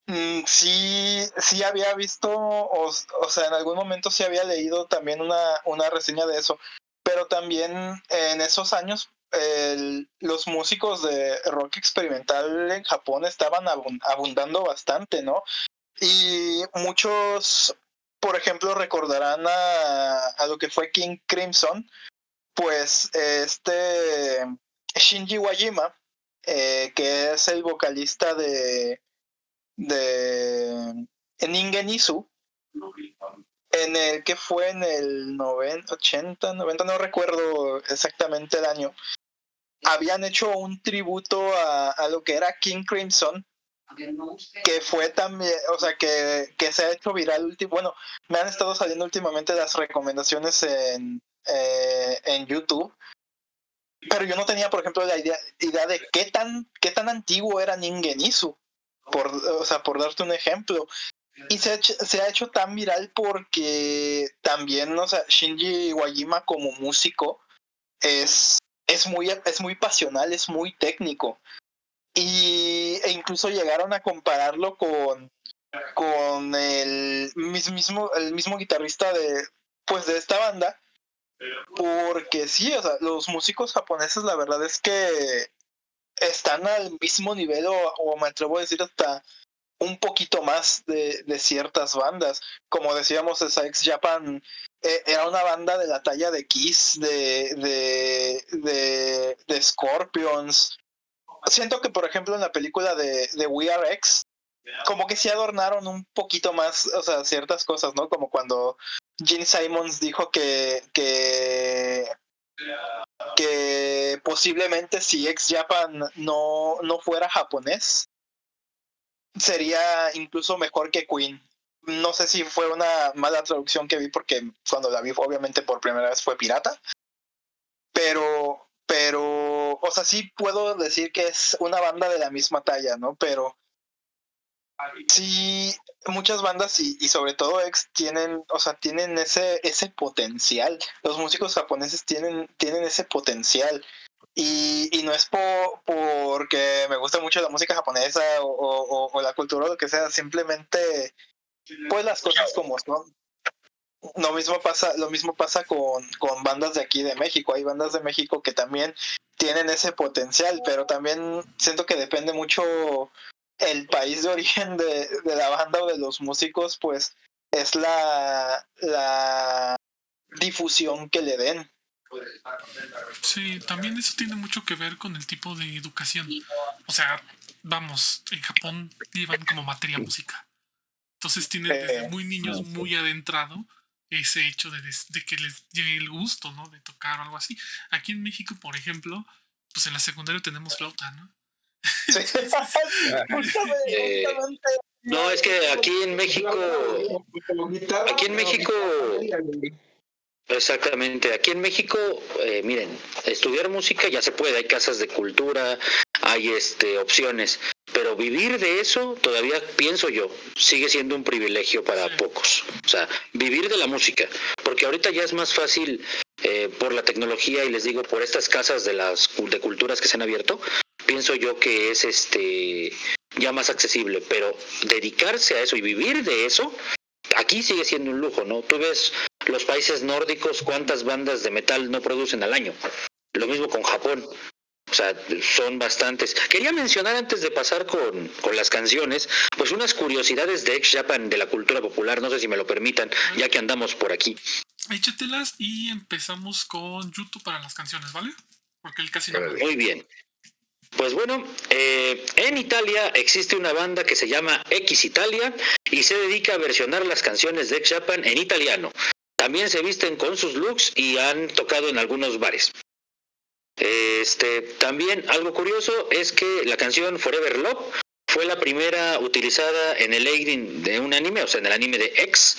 mmm, sí, sí había visto, o, o sea, en algún momento sí había leído también una, una reseña de eso, pero también en esos años el, los músicos de rock experimental en Japón estaban abundando bastante, ¿no? Y muchos, por ejemplo, recordarán a, a lo que fue King Crimson, pues este Shinji Wajima, eh, que es el vocalista de, de Ningen en el que fue en el 90, 80, 90, no recuerdo exactamente el año, habían hecho un tributo a, a lo que era King Crimson, que fue también, o sea, que, que se ha hecho viral, bueno, me han estado saliendo últimamente las recomendaciones en, eh, en YouTube. Pero yo no tenía, por ejemplo, la idea, idea de qué tan, qué tan antiguo era Ningenisu, por, o sea, por darte un ejemplo. Y se ha, hecho, se ha hecho tan viral porque también, o sea, Shinji Wajima como músico es, es, muy, es muy pasional, es muy técnico. Y, e incluso llegaron a compararlo con, con el mismo, el mismo guitarrista de, pues, de esta banda, porque sí, o sea, los músicos japoneses la verdad es que están al mismo nivel o, o me atrevo a decir hasta un poquito más de, de ciertas bandas. Como decíamos, esa ex Japan era una banda de la talla de Kiss, de, de, de, de Scorpions. Siento que, por ejemplo, en la película de, de We Are X, como que sí adornaron un poquito más, o sea, ciertas cosas, ¿no? Como cuando Gene Simons dijo que, que, que posiblemente si ex Japan no, no fuera japonés, sería incluso mejor que Queen. No sé si fue una mala traducción que vi porque cuando la vi obviamente por primera vez fue pirata. Pero, pero, o sea, sí puedo decir que es una banda de la misma talla, ¿no? Pero sí, muchas bandas y, y sobre todo ex tienen, o sea, tienen ese, ese potencial. Los músicos japoneses tienen, tienen ese potencial. Y, y no es por, porque me gusta mucho la música japonesa o, o, o la cultura o lo que sea, simplemente pues las cosas como son. Lo mismo pasa, lo mismo pasa con, con bandas de aquí de México. Hay bandas de México que también tienen ese potencial, pero también siento que depende mucho el país de origen de, de la banda o de los músicos, pues es la, la difusión que le den.
Sí, también eso tiene mucho que ver con el tipo de educación. O sea, vamos, en Japón llevan como materia música. Entonces tienen desde muy niños muy adentrado ese hecho de, de, que les llegue el gusto, ¿no? De tocar o algo así. Aquí en México, por ejemplo, pues en la secundaria tenemos flauta, ¿no?
Sí. eh, no, es que aquí en México, aquí en México, exactamente, aquí en México, eh, miren, estudiar música ya se puede, hay casas de cultura, hay este opciones, pero vivir de eso todavía pienso yo sigue siendo un privilegio para pocos. O sea vivir de la música. Porque ahorita ya es más fácil eh, por la tecnología y les digo por estas casas de las de culturas que se han abierto pienso yo que es este ya más accesible. Pero dedicarse a eso y vivir de eso aquí sigue siendo un lujo no tú ves los países nórdicos cuántas bandas de metal no producen al año. Lo mismo con Japón o sea, son bastantes. Quería mencionar antes de pasar con, con, las canciones, pues unas curiosidades de ex Japan de la cultura popular, no sé si me lo permitan, ya que andamos por aquí.
Échatelas y empezamos con YouTube para las canciones, ¿vale? Porque él casi no.
Muy bien. Pues bueno, eh, en Italia existe una banda que se llama X Italia y se dedica a versionar las canciones de ex Japan en italiano. También se visten con sus looks y han tocado en algunos bares. Este, también algo curioso es que la canción Forever Love fue la primera utilizada en el ending de un anime, o sea, en el anime de X.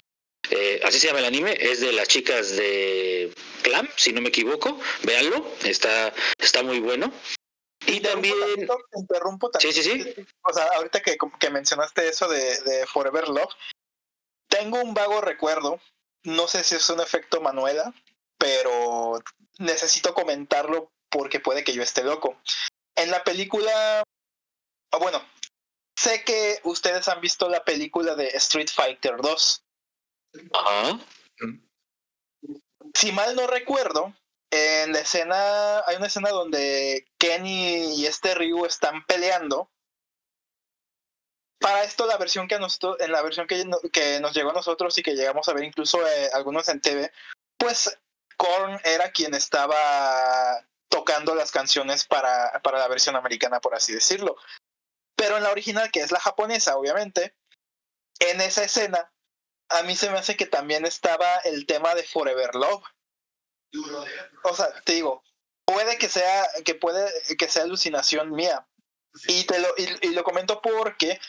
Eh, así se llama el anime, es de las chicas de Clam, si no me equivoco. Véanlo, está, está muy bueno. Y también.
Interrumpo también.
Sí, sí, sí.
O sea, ahorita que, que mencionaste eso de, de Forever Love, tengo un vago recuerdo. No sé si es un efecto Manuela, pero necesito comentarlo porque puede que yo esté loco. En la película, oh, bueno, sé que ustedes han visto la película de Street Fighter 2.
Ajá.
Si mal no recuerdo, en la escena, hay una escena donde Kenny y este Ryu están peleando. Para esto, la versión que nos, en la versión que, que nos llegó a nosotros y que llegamos a ver incluso eh, algunos en TV, pues Korn era quien estaba tocando las canciones para, para la versión americana, por así decirlo. Pero en la original, que es la japonesa, obviamente, en esa escena, a mí se me hace que también estaba el tema de Forever Love. O sea, te digo, puede que sea, que puede que sea alucinación mía. Y te lo, y, y lo comento porque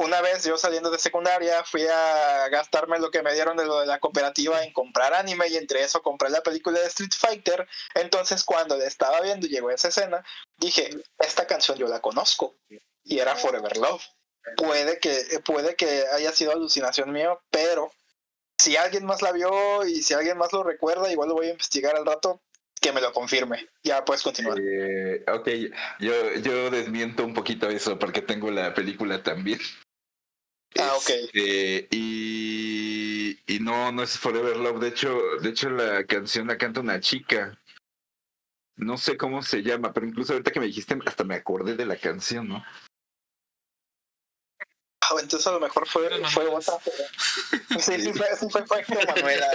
una vez yo saliendo de secundaria fui a gastarme lo que me dieron de lo de la cooperativa en comprar anime y entre eso compré la película de Street Fighter. Entonces cuando la estaba viendo y llegó esa escena, dije, esta canción yo la conozco y era Forever Love. Puede que, puede que haya sido alucinación mío, pero si alguien más la vio y si alguien más lo recuerda, igual lo voy a investigar al rato, que me lo confirme. Ya puedes continuar.
Eh, ok, yo, yo desmiento un poquito eso porque tengo la película también.
Ah, ok.
Este, y, y no, no es Forever Love. De hecho, de hecho la canción la canta una chica. No sé cómo se llama, pero incluso ahorita que me dijiste, hasta me acordé de la canción, ¿no?
entonces a lo mejor fue, fue Sí, sí, fue, sí fue efecto Manuela.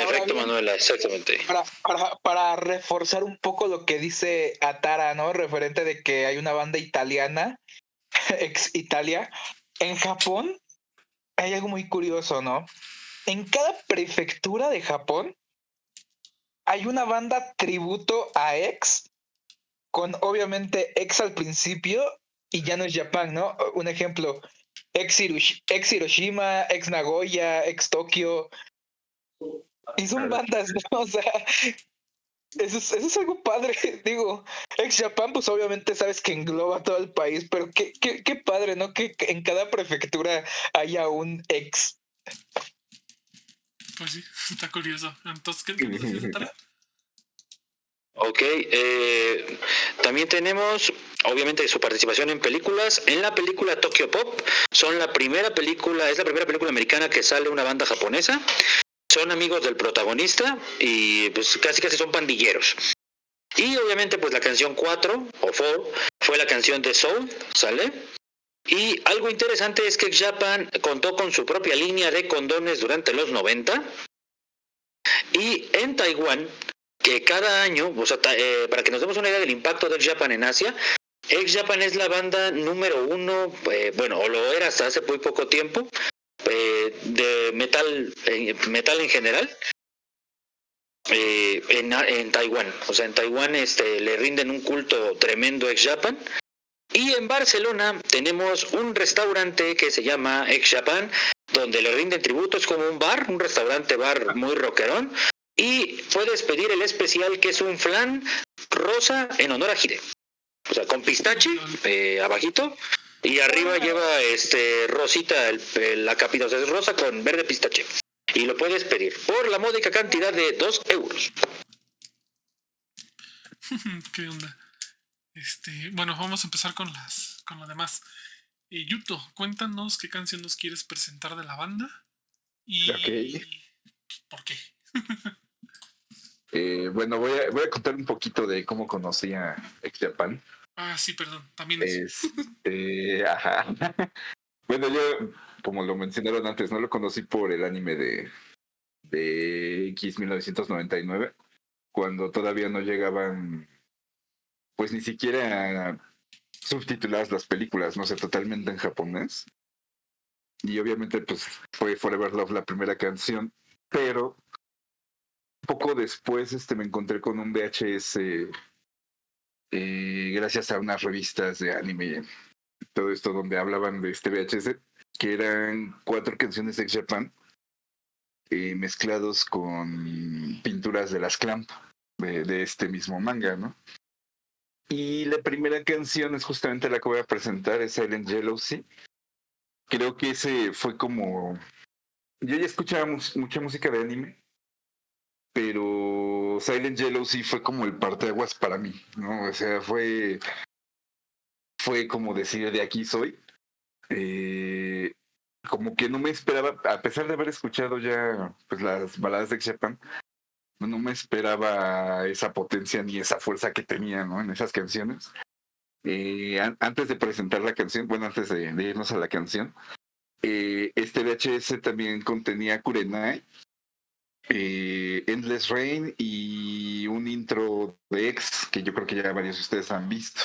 Efecto Manuela, exactamente.
Para, para, para reforzar un poco lo que dice Atara, ¿no? Referente de que hay una banda italiana, ex Italia. En Japón hay algo muy curioso, ¿no? En cada prefectura de Japón hay una banda tributo a ex, con obviamente ex al principio y ya no es Japan, ¿no? Un ejemplo, ex, Hirosh- ex Hiroshima, ex Nagoya, ex Tokio. Y son bandas, ¿no? O sea, eso es, eso es algo padre. Digo, ex Japan, pues obviamente sabes que engloba todo el país, pero qué, qué, qué padre, ¿no? Que en cada prefectura haya un ex.
Pues sí, está curioso. Entonces, ¿qué qué nos?
Ok, eh, también tenemos obviamente su participación en películas. En la película Tokyo Pop son la primera película, es la primera película americana que sale una banda japonesa. Son amigos del protagonista y pues casi casi son pandilleros. Y obviamente pues la canción 4 o 4 fue la canción de Soul, ¿sale? Y algo interesante es que Japan contó con su propia línea de condones durante los 90. Y en Taiwán que cada año, eh, para que nos demos una idea del impacto de X-Japan en Asia, X-Japan es la banda número uno, eh, bueno, o lo era hasta hace muy poco tiempo, eh, de metal, eh, metal en general, eh, en, en Taiwán. O sea, en Taiwán este, le rinden un culto tremendo a X-Japan. Y en Barcelona tenemos un restaurante que se llama X-Japan, donde le rinden tributos como un bar, un restaurante bar muy rockerón, y puedes pedir el especial que es un flan rosa en honor a Hide. O sea, con pistache eh, abajito y arriba lleva este rosita el- el- la capita, o sea, es rosa con verde pistache. Y lo puedes pedir por la módica cantidad de 2 euros.
¿Qué onda? Este, bueno, vamos a empezar con las con lo demás. Eh, Yuto, cuéntanos qué canción nos quieres presentar de la banda y por qué.
Eh, bueno, voy a, voy a contar un poquito de cómo conocí a Ex Japan.
Ah, sí, perdón, también eso.
Este, ajá. Bueno, yo, como lo mencionaron antes, no lo conocí por el anime de, de X 1999, cuando todavía no llegaban, pues ni siquiera subtituladas las películas, no sé, totalmente en japonés. Y obviamente, pues fue Forever Love la primera canción, pero poco después este, me encontré con un VHS eh, gracias a unas revistas de anime todo esto donde hablaban de este VHS, que eran cuatro canciones de Japan eh, mezclados con pinturas de las Clamp de, este mismo manga, ¿no? Y la primera canción es justamente la que voy a presentar, es Silent Jealousy. Creo que ese fue como... Yo ya escuchaba mucha música de anime, pero Silent Jealousy fue como el parteaguas para mí, ¿no? O sea, fue fue como decir de aquí soy. Eh, como que no me esperaba, a pesar de haber escuchado ya pues, las baladas de X Japan, no me esperaba esa potencia ni esa fuerza que tenía ¿no? en esas canciones. Eh, an- antes de presentar la canción, bueno, antes de, de irnos a la canción, eh, este VHS también contenía Kurenai, eh, Endless Rain y un intro de X que yo creo que ya varios de ustedes han visto.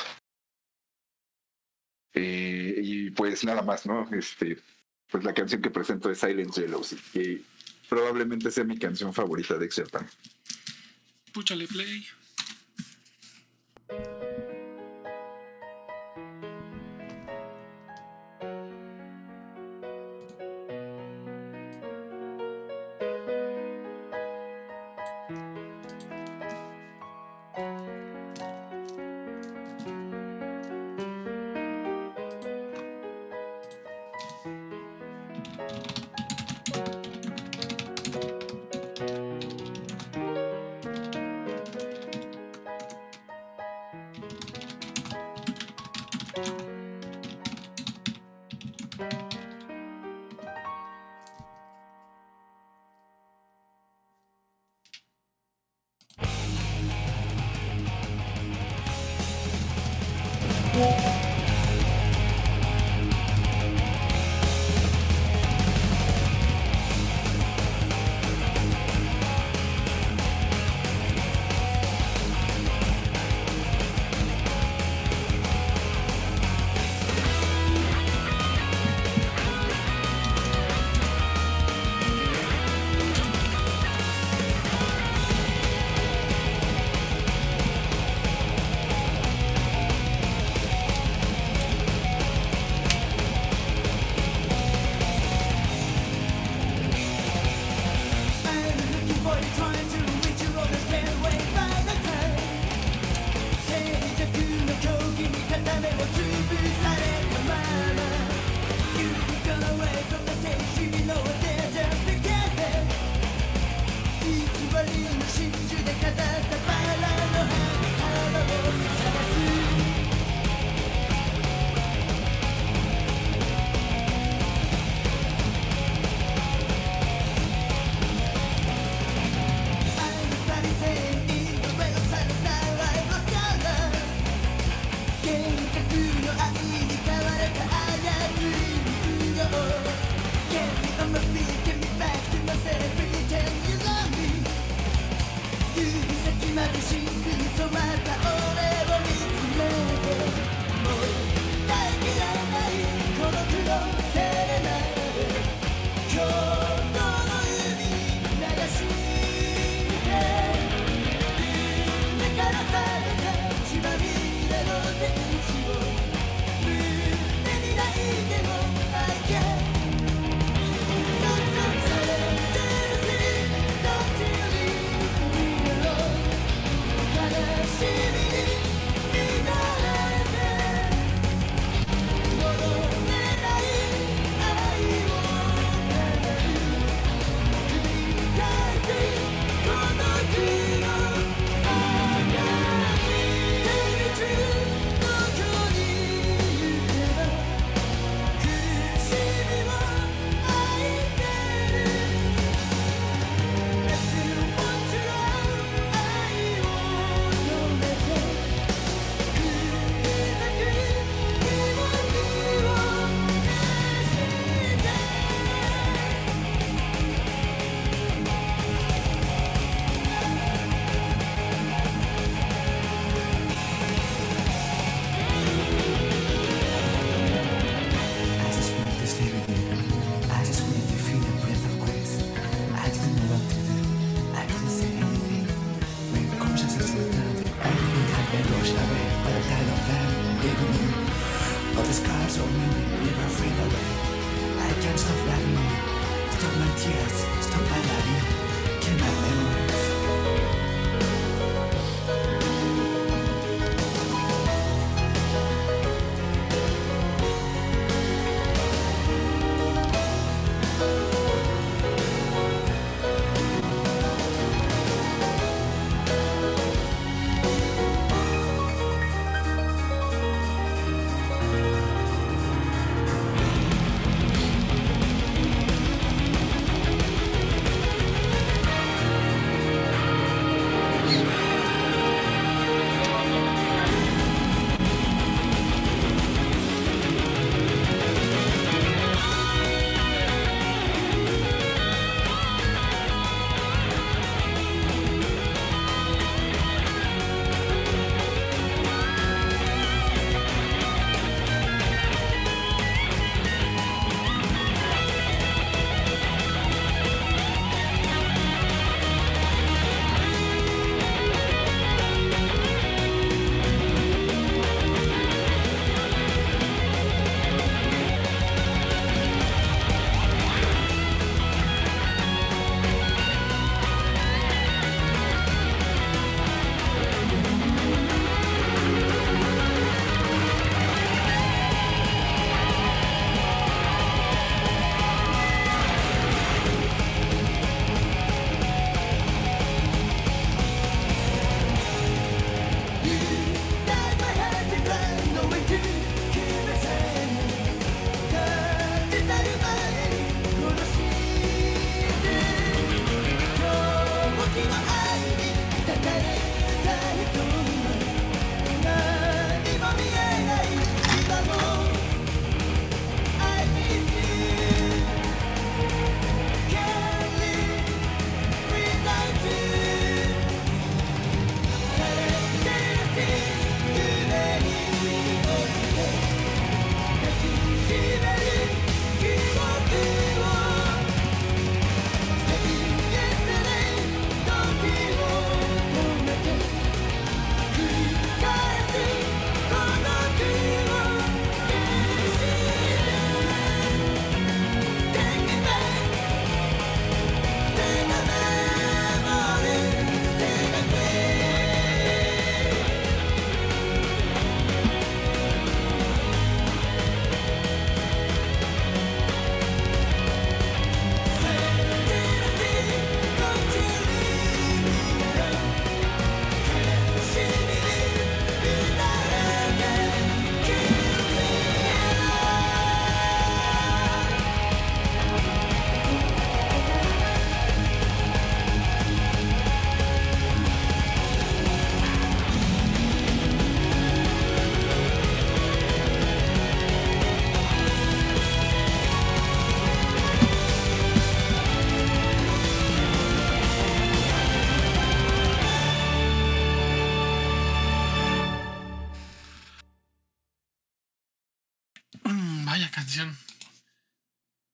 Eh, y pues nada más, ¿no? Este, pues la canción que presento es Silent Jealousy, que probablemente sea mi canción favorita de Japan.
Púchale play.「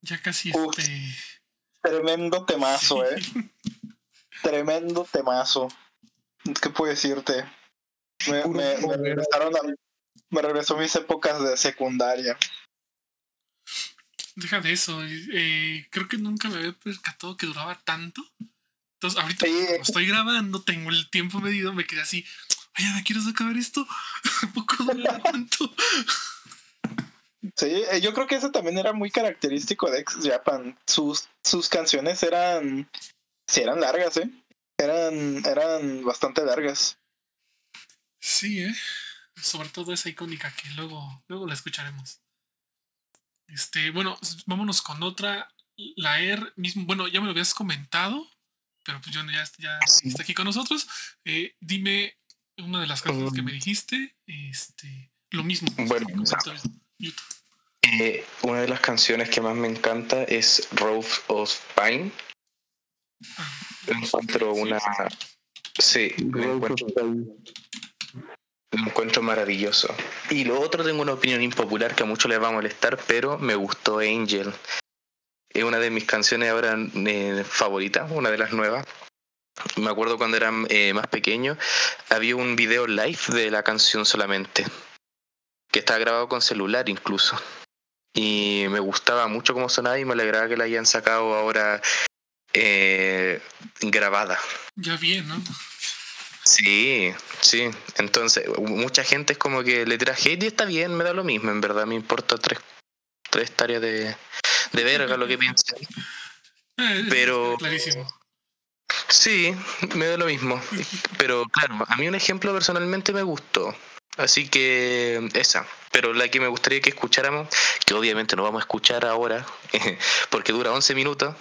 Ya casi
Uf.
este.
Tremendo temazo,
Sí.
eh. Tremendo temazo. ¿Qué puedo decirte? Me, regresaron a- me regresó a mis épocas de secundaria.
Deja de eso. eh, creo que nunca me había percatado que duraba tanto. Entonces, ahorita
Sí.
como estoy grabando, tengo el tiempo medido, me quedé así. Oye, ¿me quieres acabar esto? ¿A poco dura tanto?
Sí, eh, yo creo que eso también era muy característico de Ex Japan. Sus, sus canciones eran. Sí, eran largas, ¿eh? Eran, eran bastante largas.
Sí, ¿eh? Sobre todo esa icónica que luego, luego la escucharemos. Este, bueno, vámonos con otra. La Air mismo, bueno, ya me lo habías comentado, pero pues yo ya, ya
Sí.
está aquí con nosotros. Eh, dime una de las canciones que me dijiste. Este, lo mismo.
Bueno,
Yuto.
Eh, una de las canciones que más me encanta es Rose of Pine.
Ah,
Encuentro
sí,
una. Sí, lo encuentro, lo encuentro maravilloso. Y lo otro, tengo una opinión impopular que a muchos les va a molestar, pero me gustó Angel. Es una de mis canciones ahora eh, favoritas, una de las nuevas. Me acuerdo cuando era eh, más pequeño, había un video live de la canción solamente, que estaba grabado con celular incluso. Y me gustaba mucho cómo sonaba y me alegraba que la hayan sacado ahora eh, grabada.
Ya bien, ¿no?
Sí, sí. Entonces, mucha gente es como que le tira hate y está bien, me da lo mismo, en verdad me importa tres, tres tareas de, de verga lo que piensen.
Eh,
Pero-
Clarísimo.
Sí, me da lo mismo. Pero claro, a mí un ejemplo personalmente me gustó. Así que esa. Pero la que me gustaría que escucháramos, que obviamente no vamos a escuchar ahora, porque dura 11 minutos,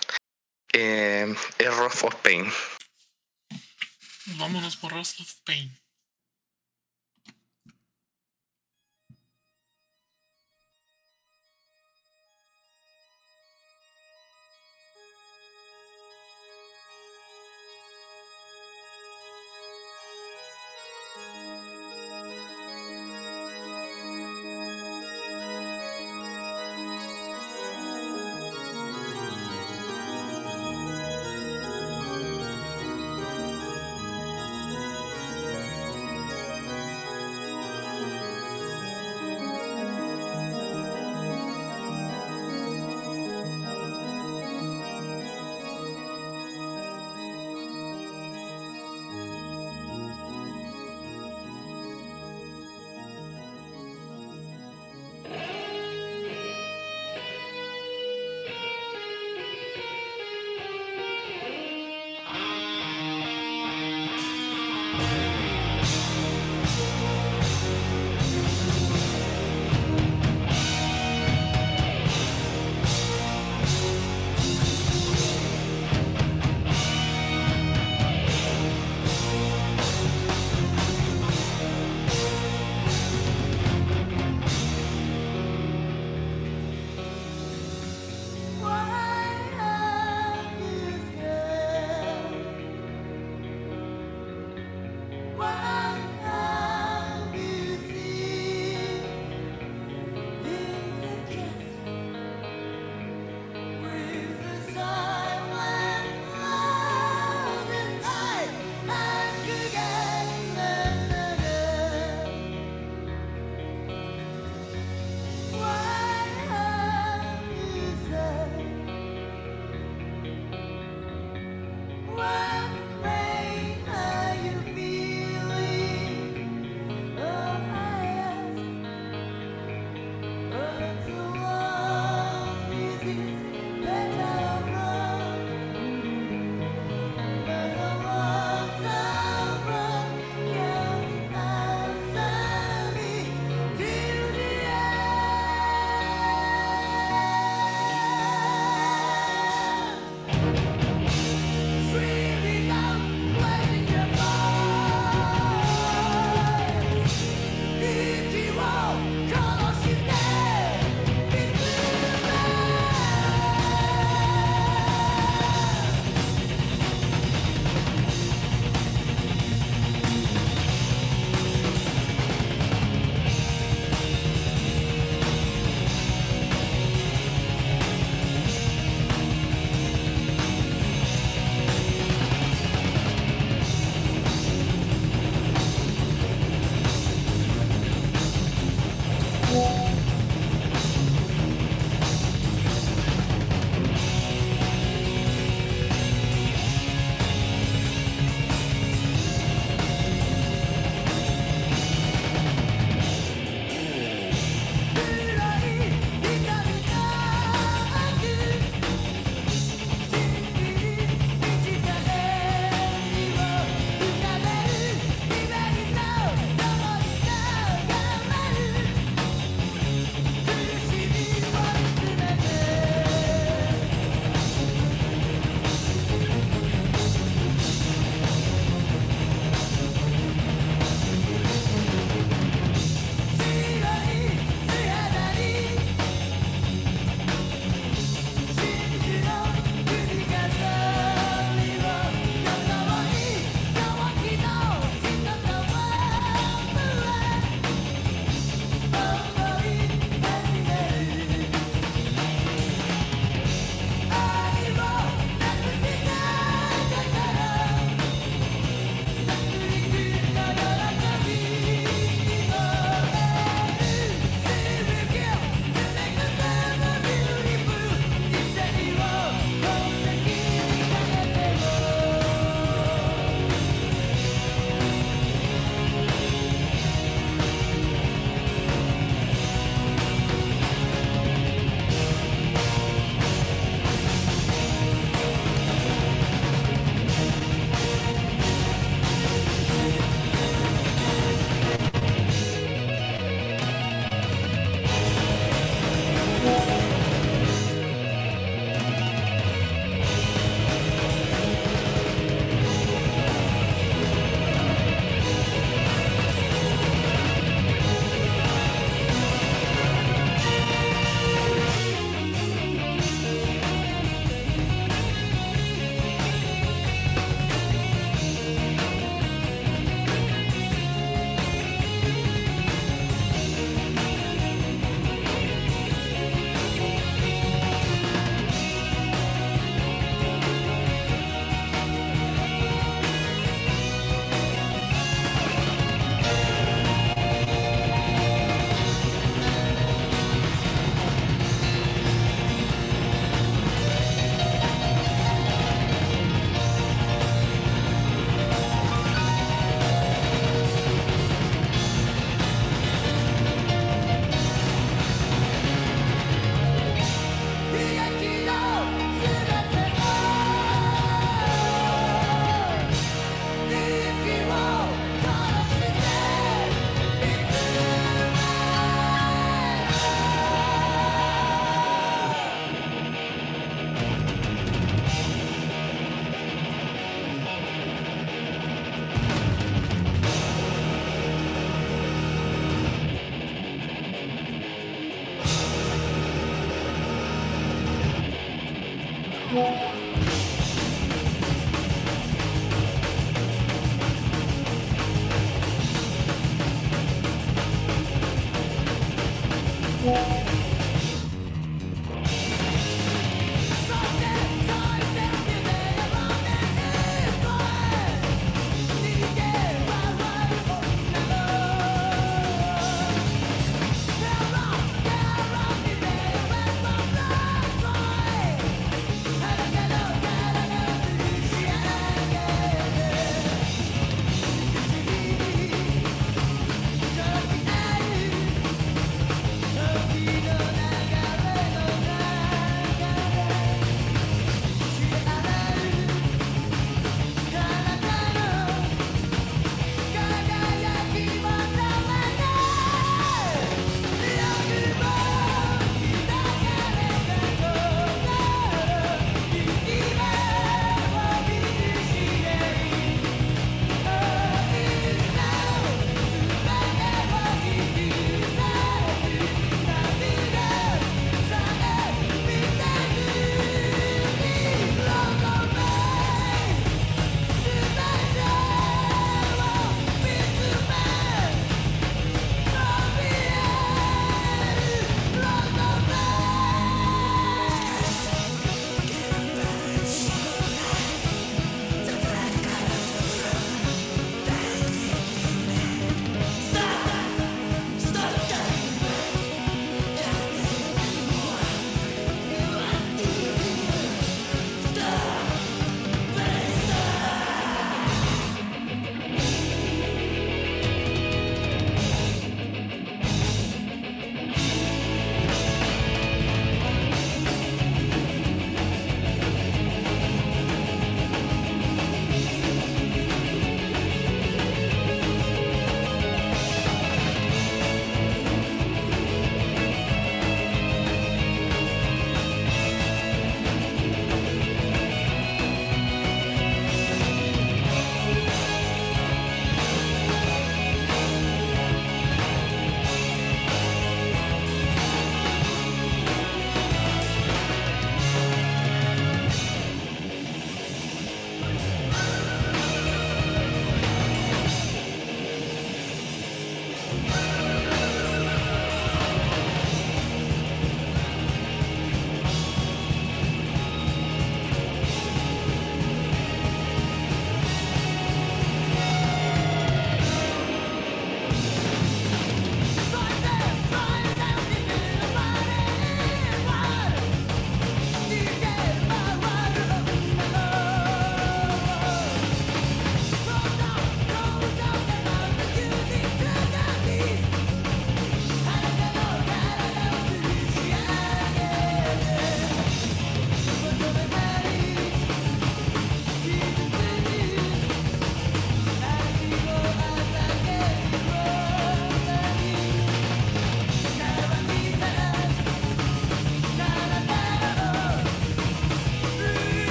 eh, es Rough of Pain.
Vámonos por Rose of Pain.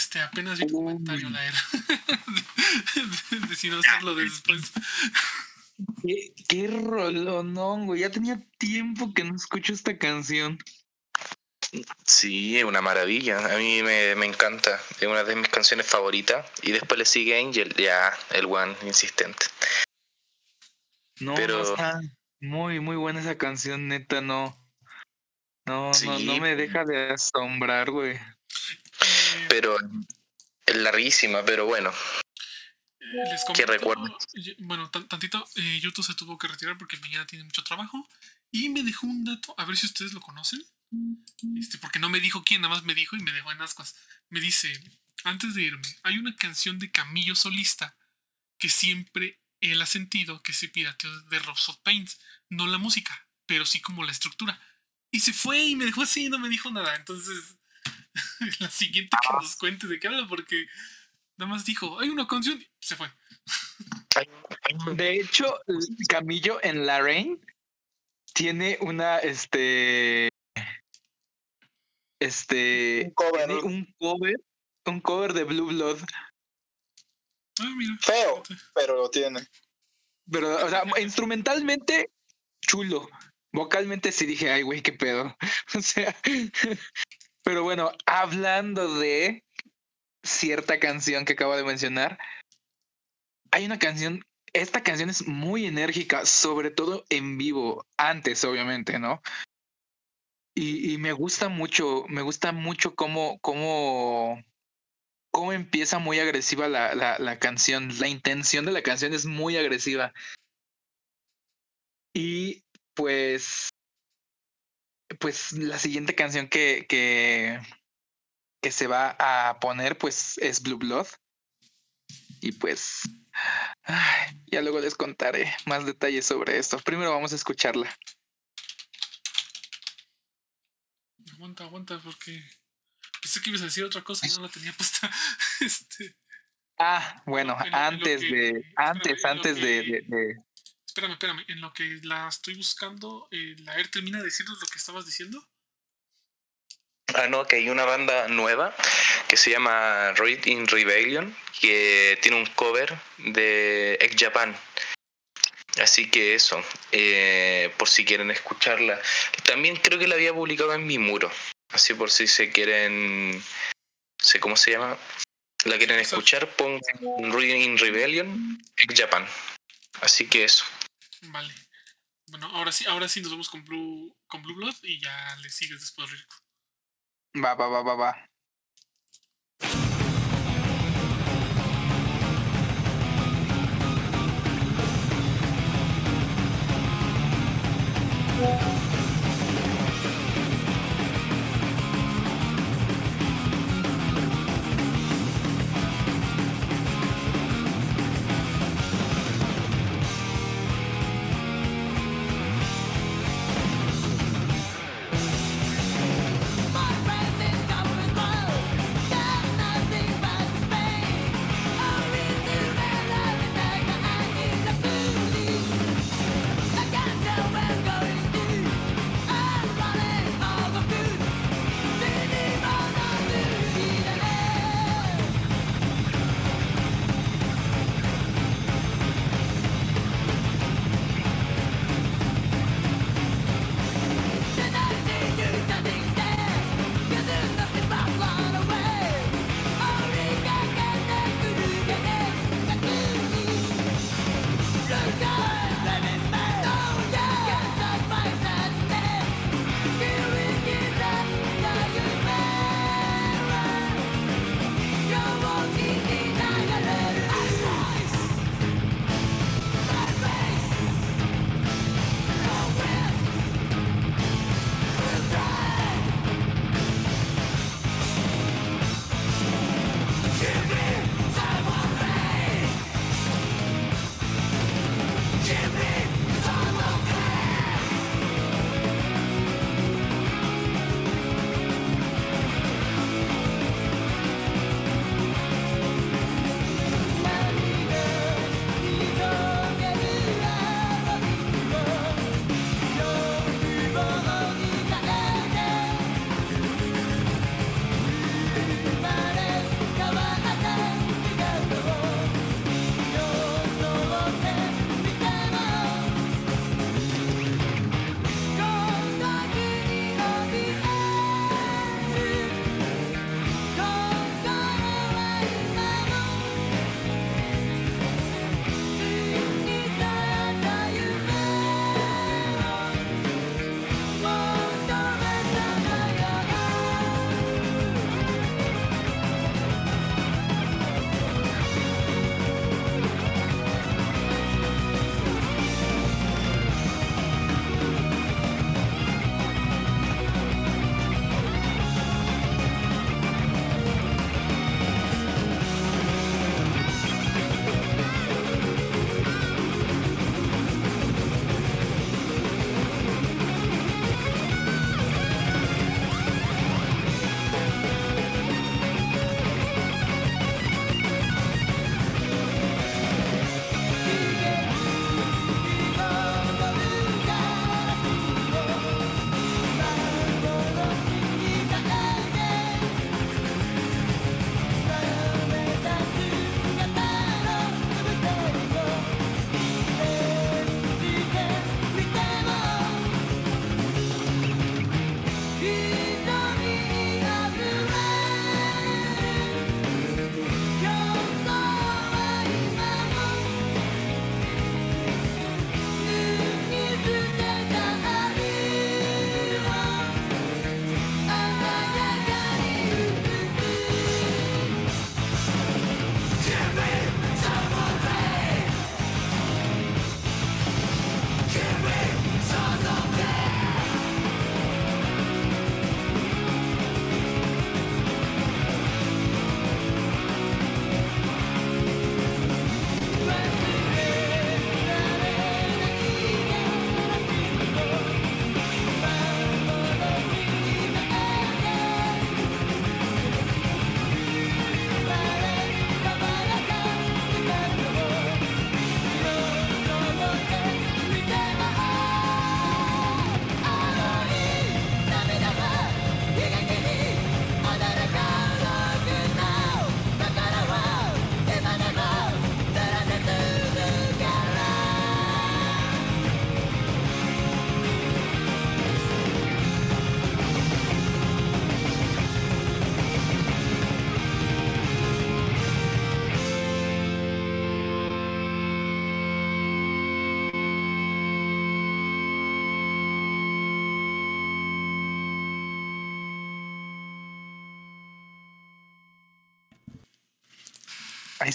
Este, apenas vi tu comentario, la era. de, si no hacerlo después.
¿Qué, qué rolonón, güey. Ya tenía tiempo que no escucho esta canción.
Sí, es una maravilla. A mí me, me encanta. Es una de mis canciones favoritas. Y después le sigue Angel, ya el one insistente.
No,
Pero-
no está muy, muy buena esa canción, neta, no. No, no, no me deja de asombrar, güey.
Pero es larguísima, pero bueno.
Eh, Les
¿Qué
comento,
recuerdas?
y- Bueno, tan- tantito, eh, YouTube se tuvo que retirar porque mañana tiene mucho trabajo. Y me dejó un dato, a ver si ustedes lo conocen. Este, porque no me dijo quién, nada más me dijo y me dejó en ascuas. Me dice, antes de irme, hay una canción de Camillo Solista que siempre él ha sentido que se pirateó de Rose of Paints. No la música, pero sí como la estructura. Y se fue y me dejó así y no me dijo nada. Entonces, la siguiente que nos cuente de qué habla porque nada más dijo, hay una canción y se fue.
De hecho, Camillo en La Rain tiene una, este, este,
Un cover.
tiene un cover, un cover de Blue Blood,
Ah, mira.
Feo.
fíjate.
pero lo tiene.
pero, o sea, instrumentalmente chulo, vocalmente sí dije, ay, güey, qué pedo, o sea, pero bueno, hablando de cierta canción que acabo de mencionar, hay una canción, esta canción es muy enérgica, sobre todo en vivo, antes, obviamente, ¿no? Y, me gusta mucho, me gusta mucho cómo, cómo, cómo empieza muy agresiva la, la canción. La intención de la canción es muy agresiva. Y pues, pues la siguiente canción que, que, que se va a poner, pues es Blue Blood. Y pues, ay, ya luego les contaré más detalles sobre esto. Primero vamos a escucharla.
Aguanta, aguanta, porque pensé que ibas a decir otra cosa y no la tenía puesta. Este,
Ah, bueno, antes de, antes, antes de-
espérame, espérame. En lo que la estoy buscando, eh, la Air termina de decirnos lo que estabas diciendo.
Ah, no, que hay una banda nueva que se llama Read in Rebellion, que tiene un cover de Ex Japan. Así que eso, eh, por si quieren escucharla. También creo que la había publicado en mi muro. Así por si se quieren, sé cómo se llama, la quieren escuchar, pongan Read in Rebellion, Ex Japan. Así que eso.
Vale. Bueno, ahora sí, ahora sí nos vamos con Blue, con Blue Blood y ya le sigues después, Rico.
Va, va, va, va, va.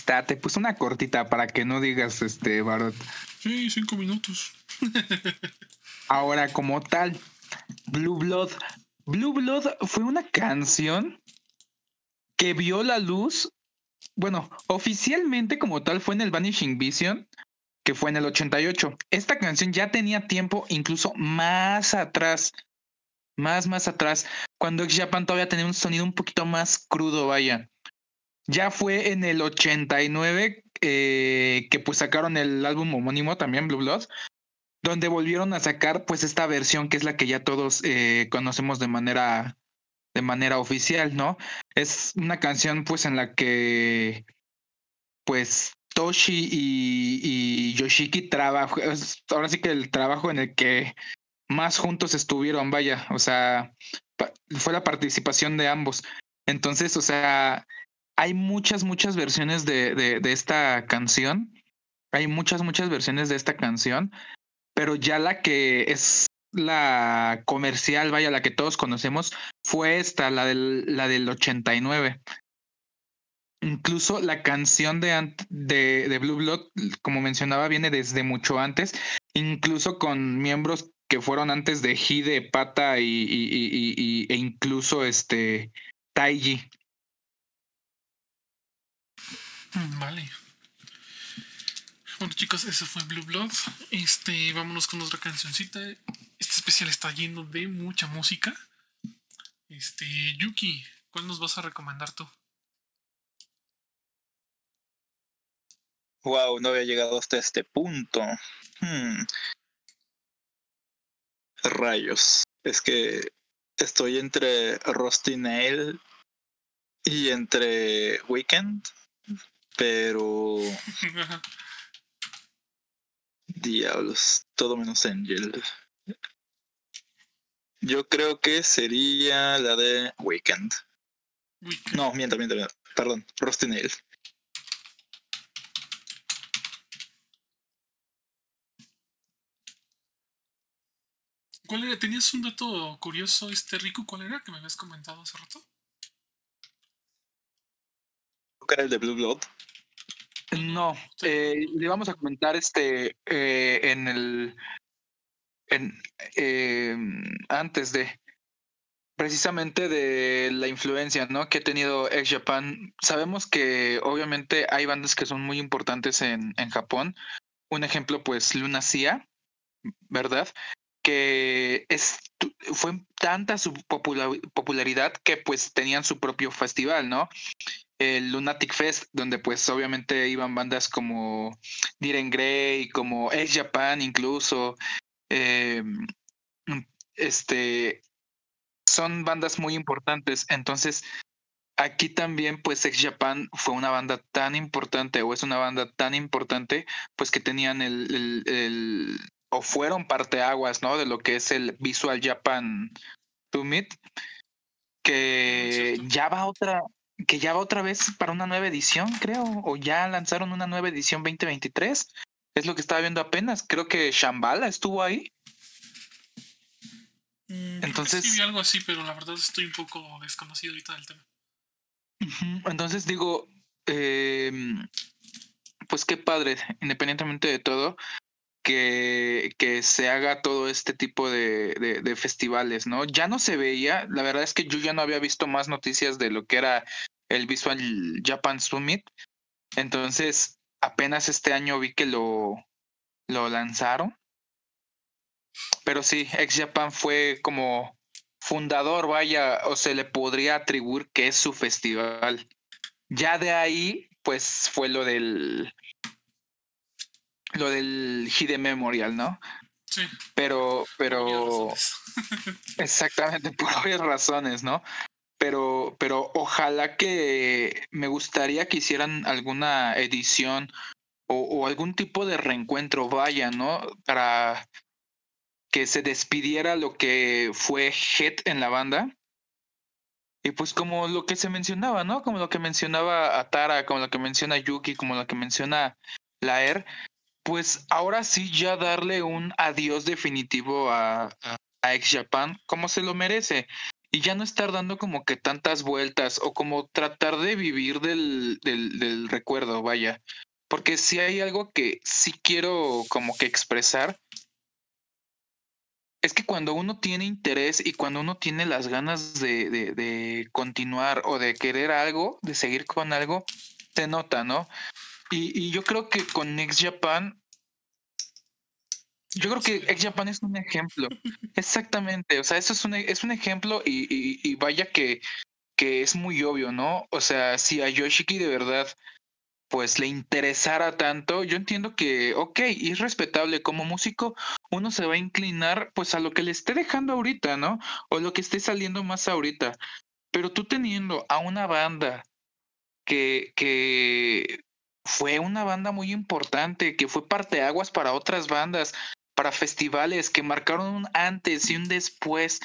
Te puse una cortita para que no digas, este, Barot.
Sí, cinco minutos.
Ahora, como tal, Blue Blood. Blue Blood fue una canción que vio la luz. Bueno, oficialmente como tal fue en el Vanishing Vision, que fue en el 88. Esta canción ya tenía tiempo incluso más atrás. Más, más atrás. Cuando X Japan todavía tenía un sonido un poquito más crudo, vaya. Ya fue en el 89 eh, que pues sacaron el álbum homónimo también, Blue Blood, donde volvieron a sacar pues esta versión que es la que ya todos eh, conocemos de manera de manera oficial, ¿no? Es una canción pues en la que pues Toshi y, y Yoshiki trabajan, ahora sí que el trabajo en el que más juntos estuvieron, vaya, o sea, fue la participación de ambos. Entonces, o sea, hay muchas, muchas versiones de, de, esta canción. Hay muchas, muchas versiones de esta canción. Pero ya la que es la comercial, vaya, la que todos conocemos, fue esta, la del, la del 89. Incluso la canción de, de, de Blue Blood, como mencionaba, viene desde mucho antes, incluso con miembros que fueron antes de Hide, Pata y, y, y, y, e incluso este Taiji.
Vale. Bueno chicos, eso fue Blue Blood. Este, vámonos con otra cancioncita. Este especial está lleno de mucha música. Este, Yuki, ¿cuál nos vas a recomendar tú?
Wow, no había llegado hasta este punto. Hmm. Rayos. Es que estoy entre Rusty Nail y entre Weekend. Pero. Diablos, todo menos Angel. Yo creo que sería la de Weekend.
Weekend.
No, miento, miento, miento. Perdón, Rusty Nail.
¿Cuál era? ¿Tenías un dato curioso, este Rico? ¿Cuál era que me habías comentado hace rato?
Era el de Blue Blood.
No, eh, le vamos a comentar este eh, en el en, eh, antes de precisamente de la influencia ¿no? que ha tenido X Japan. Sabemos que obviamente hay bandas que son muy importantes en, en Japón. Un ejemplo, pues Luna Cia, ¿verdad? Que es, fue tanta su popular, popularidad que pues tenían su propio festival, ¿no? El Lunatic Fest, donde pues obviamente iban bandas como Diren Grey, como X Japan incluso. Eh, este son bandas muy importantes. Entonces, aquí también, pues, X Japan fue una banda tan importante, o es una banda tan importante, pues que tenían el, el, el o fueron parteaguas, ¿no? De lo que es el Visual Japan Summit, que ya va otra, que ya va otra vez para una nueva edición, creo, o ya lanzaron una nueva edición 2023. Es lo que estaba viendo apenas. Creo que Shambhala estuvo ahí.
Mm,
Entonces-
Sí, vi algo así, pero la verdad estoy un poco desconocido ahorita del tema.
Entonces digo, eh, pues qué padre, independientemente de todo, que, que se haga todo este tipo de, de- festivales, ¿no? Ya no se veía, la verdad es que yo ya no había visto más noticias de lo que era el Visual Japan Summit. Entonces, apenas este año vi que lo, lo lanzaron. Pero sí, X Japan fue como fundador, vaya, o se le podría atribuir que es su festival. Ya de ahí, pues fue lo del lo del Hide Memorial, ¿no?
Sí,
Pero, pero exactamente por obvias razones, ¿no? Pero, pero ojalá que me gustaría que hicieran alguna edición o, o algún tipo de reencuentro, vaya, ¿no? Para que se despidiera lo que fue Head en la banda. Y pues como lo que se mencionaba, ¿no? Como lo que mencionaba Atara, como lo que menciona Yuki, como lo que menciona Laer, pues ahora sí ya darle un adiós definitivo a, a, a X Japan como se lo merece. y ya no estar dando como que tantas vueltas o como tratar de vivir del, del, del recuerdo, vaya. Porque si hay algo que sí quiero como que expresar, es que cuando uno tiene interés y cuando uno tiene las ganas de, de, de, continuar o de querer algo, de seguir con algo, se nota, ¿no? Y, y yo creo que con Next Japan, yo creo que Ex Japan es un ejemplo. Exactamente, o sea, eso es un, es un ejemplo y, y, y vaya que, que es muy obvio, ¿no? O sea, si a Yoshiki de verdad pues le interesara tanto, yo entiendo que, ok, y es respetable como músico, uno se va a inclinar pues a lo que le esté dejando ahorita, ¿no? O lo que esté saliendo más ahorita. Pero tú teniendo a una banda que, que fue una banda muy importante, que fue parteaguas para otras bandas, para festivales, que marcaron un antes y un después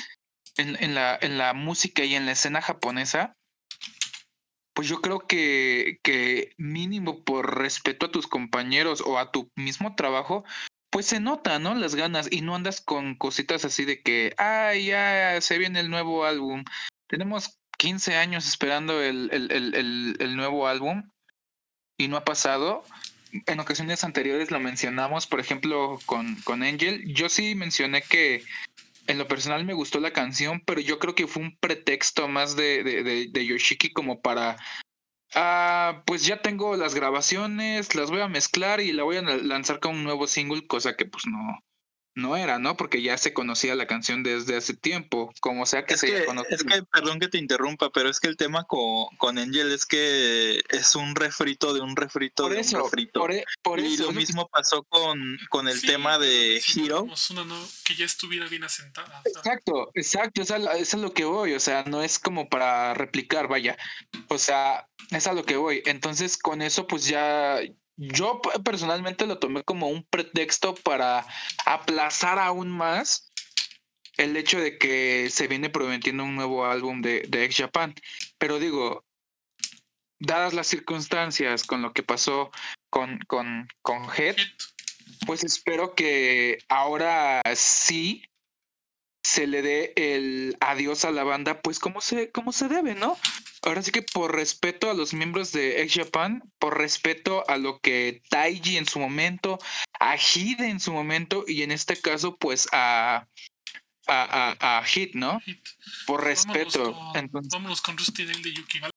en, en, la, en la música y en la escena japonesa, pues yo creo que, que mínimo por respeto a tus compañeros o a tu mismo trabajo, pues se nota, ¿no? Las ganas y no andas con cositas así de que, ay, ya se viene el nuevo álbum. Tenemos 15 años esperando el, el, el, el, nuevo álbum y no ha pasado. En ocasiones anteriores lo mencionamos, por ejemplo, con, con Angel. Yo sí mencioné que en lo personal me gustó la canción, pero yo creo que fue un pretexto más de, de, de, Yoshiki como para, ah, pues ya tengo las grabaciones, las voy a mezclar y la voy a lanzar con un nuevo single, cosa que pues no, no era, ¿no? Porque ya se conocía la canción desde hace tiempo, como sea que
es
se
que,
conocido.
Es que, perdón que te interrumpa, pero es que el tema con, con Angel es que es un refrito de un refrito
por
de
eso,
un refrito.
Por, e, por
y
eso,
lo mismo pasó con, con el
Sí,
tema de
sí,
Hero.
necesitamos Una no, que ya estuviera bien asentada.
Exacto, exacto, es a, eso es a lo que voy, o sea, no es como para replicar, vaya, o sea, es a lo que voy. Entonces, con eso, pues ya, yo personalmente lo tomé como un pretexto para aplazar aún más el hecho de que se viene prometiendo un nuevo álbum de, de Ex Japan. Pero digo, dadas las circunstancias con lo que pasó con, con, con Head, pues espero que ahora sí se le dé el adiós a la banda, pues como se, como se debe, ¿no? Ahora sí que por respeto a los miembros de X Japan, por respeto a lo que Taiji en su momento, a Hide en su momento, y en este caso, pues a, a, a, a Hit, ¿no?
hit.
Por
Vámonos
respeto.
con-
Entonces,
vámonos con Rusty Nail de Yuki, ¿vale?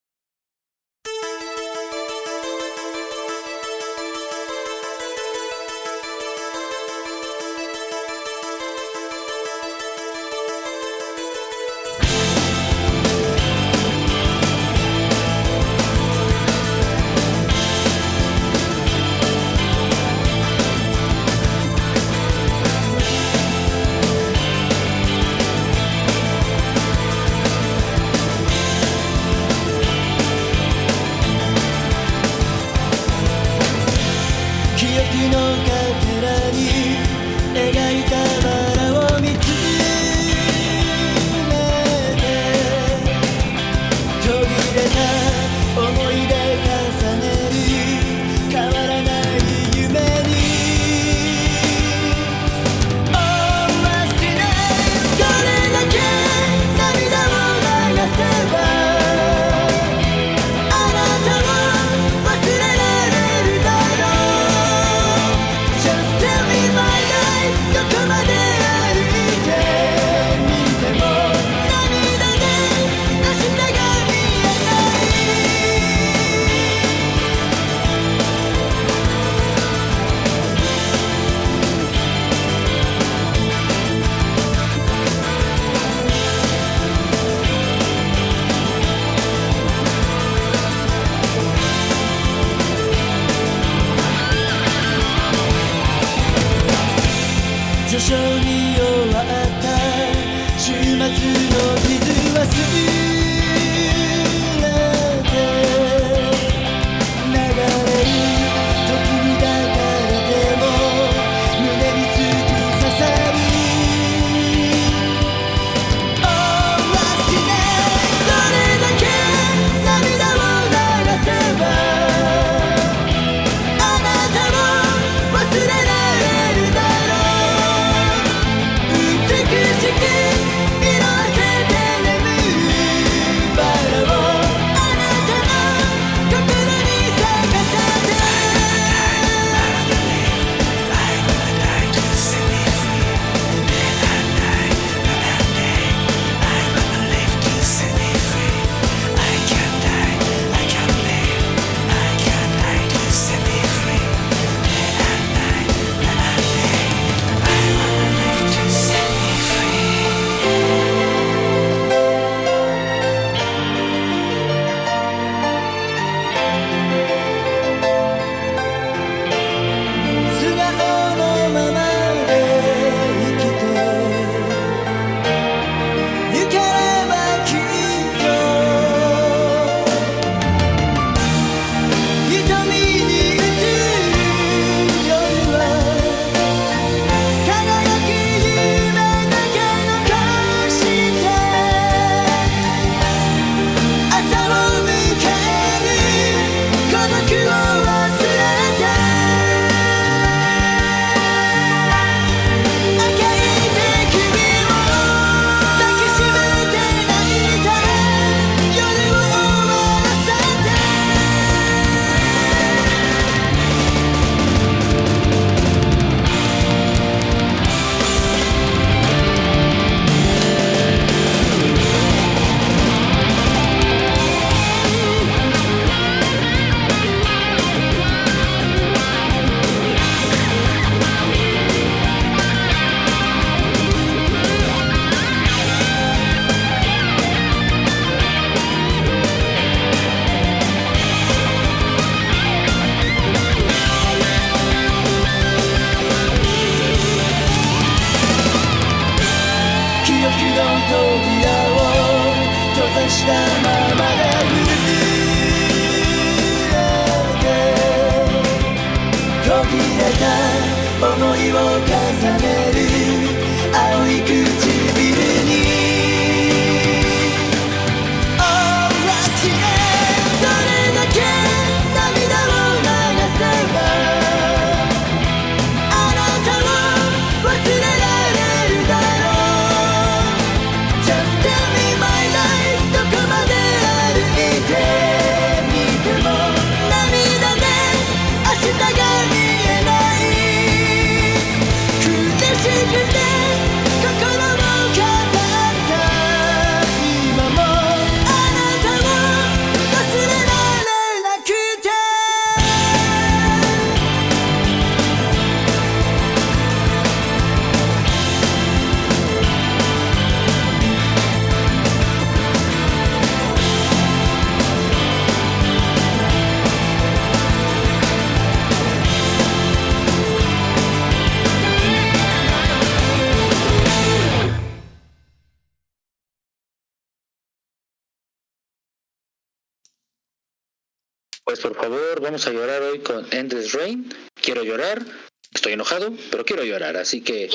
Pues por favor, vamos a llorar hoy con Endless Rain. Quiero llorar. Estoy enojado, pero quiero llorar. Así que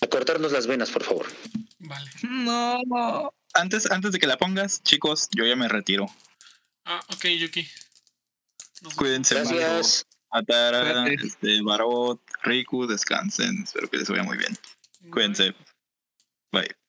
a cortarnos las venas, por favor.
Vale.
No, no. Antes, antes de que la pongas, chicos, yo ya me retiro.
Ah, ok, Yuki. Nos.
Cuídense.
Gracias.
Atara, este, Barot, Riku, descansen. Espero que les vaya muy bien. Cuídense. Bye.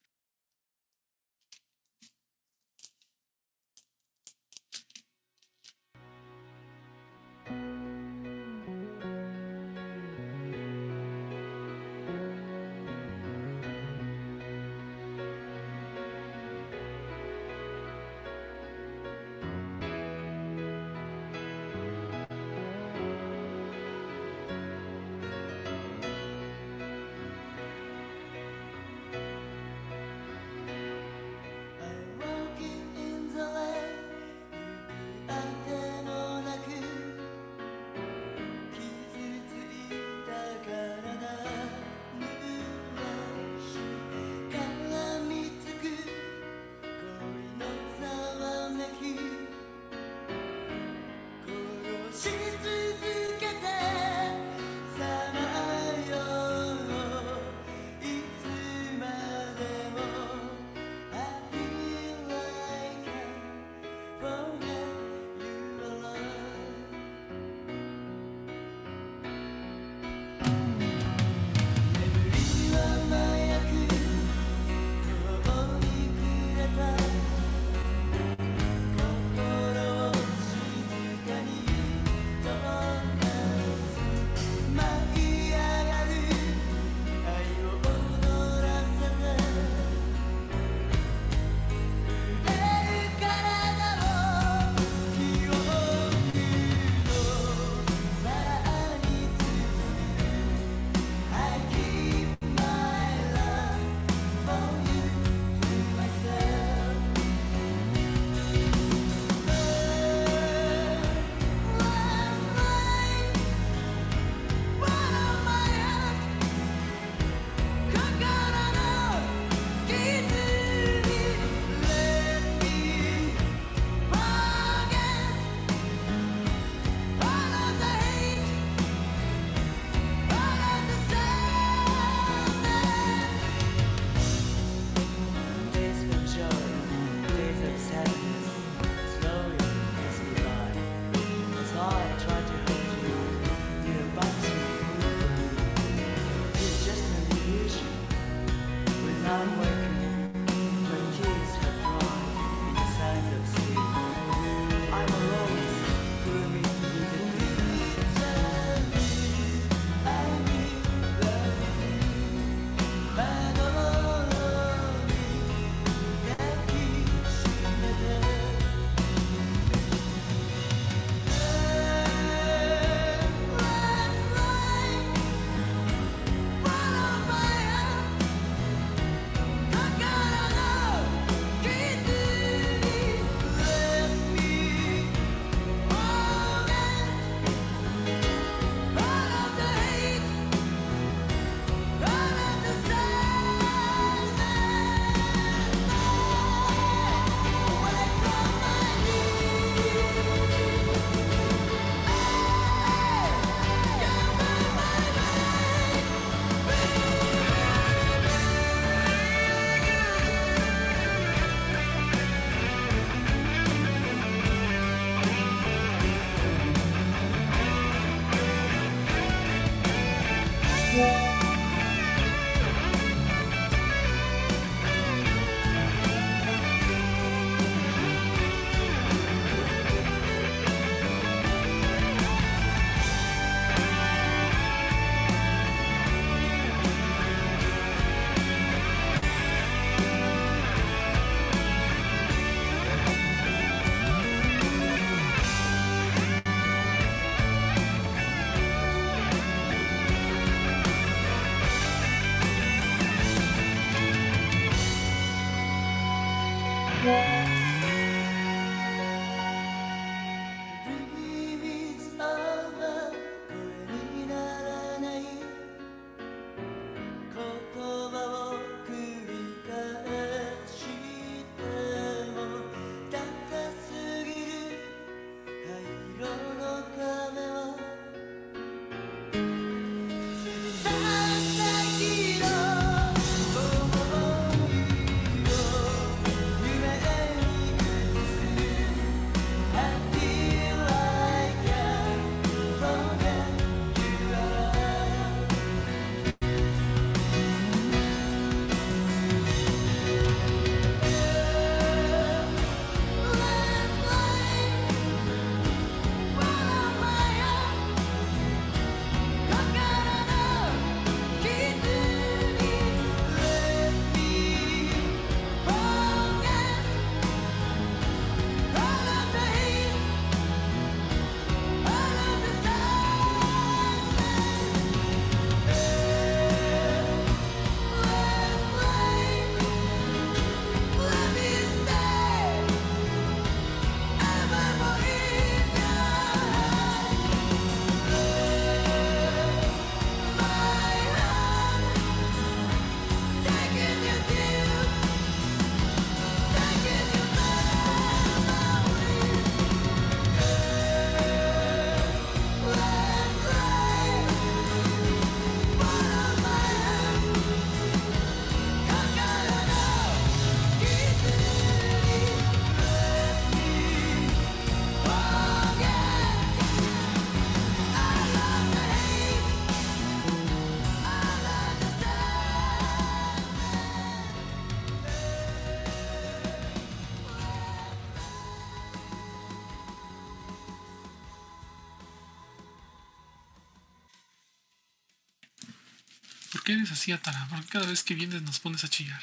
Así, Atara? ¿Por cada vez que vienes nos pones a chillar?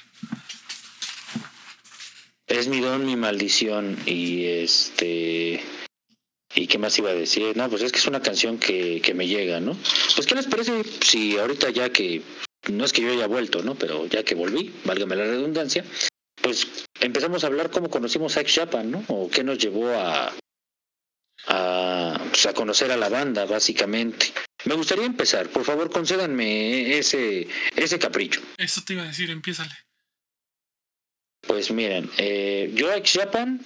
Es mi don, mi maldición y este... ¿Y qué más iba a decir? No, pues es que es una canción que, que me llega, ¿no? Pues ¿qué les parece si ahorita ya que... No es que yo haya vuelto, ¿no? Pero ya que volví, válgame la redundancia, pues empezamos a hablar cómo conocimos a Ex ¿no? O qué nos llevó a... A, pues, a conocer a la banda, básicamente. Me gustaría empezar. Por favor, concédanme ese, ese capricho.
Eso te iba a decir, empiézale.
Pues miren, eh, yo a Ex Japan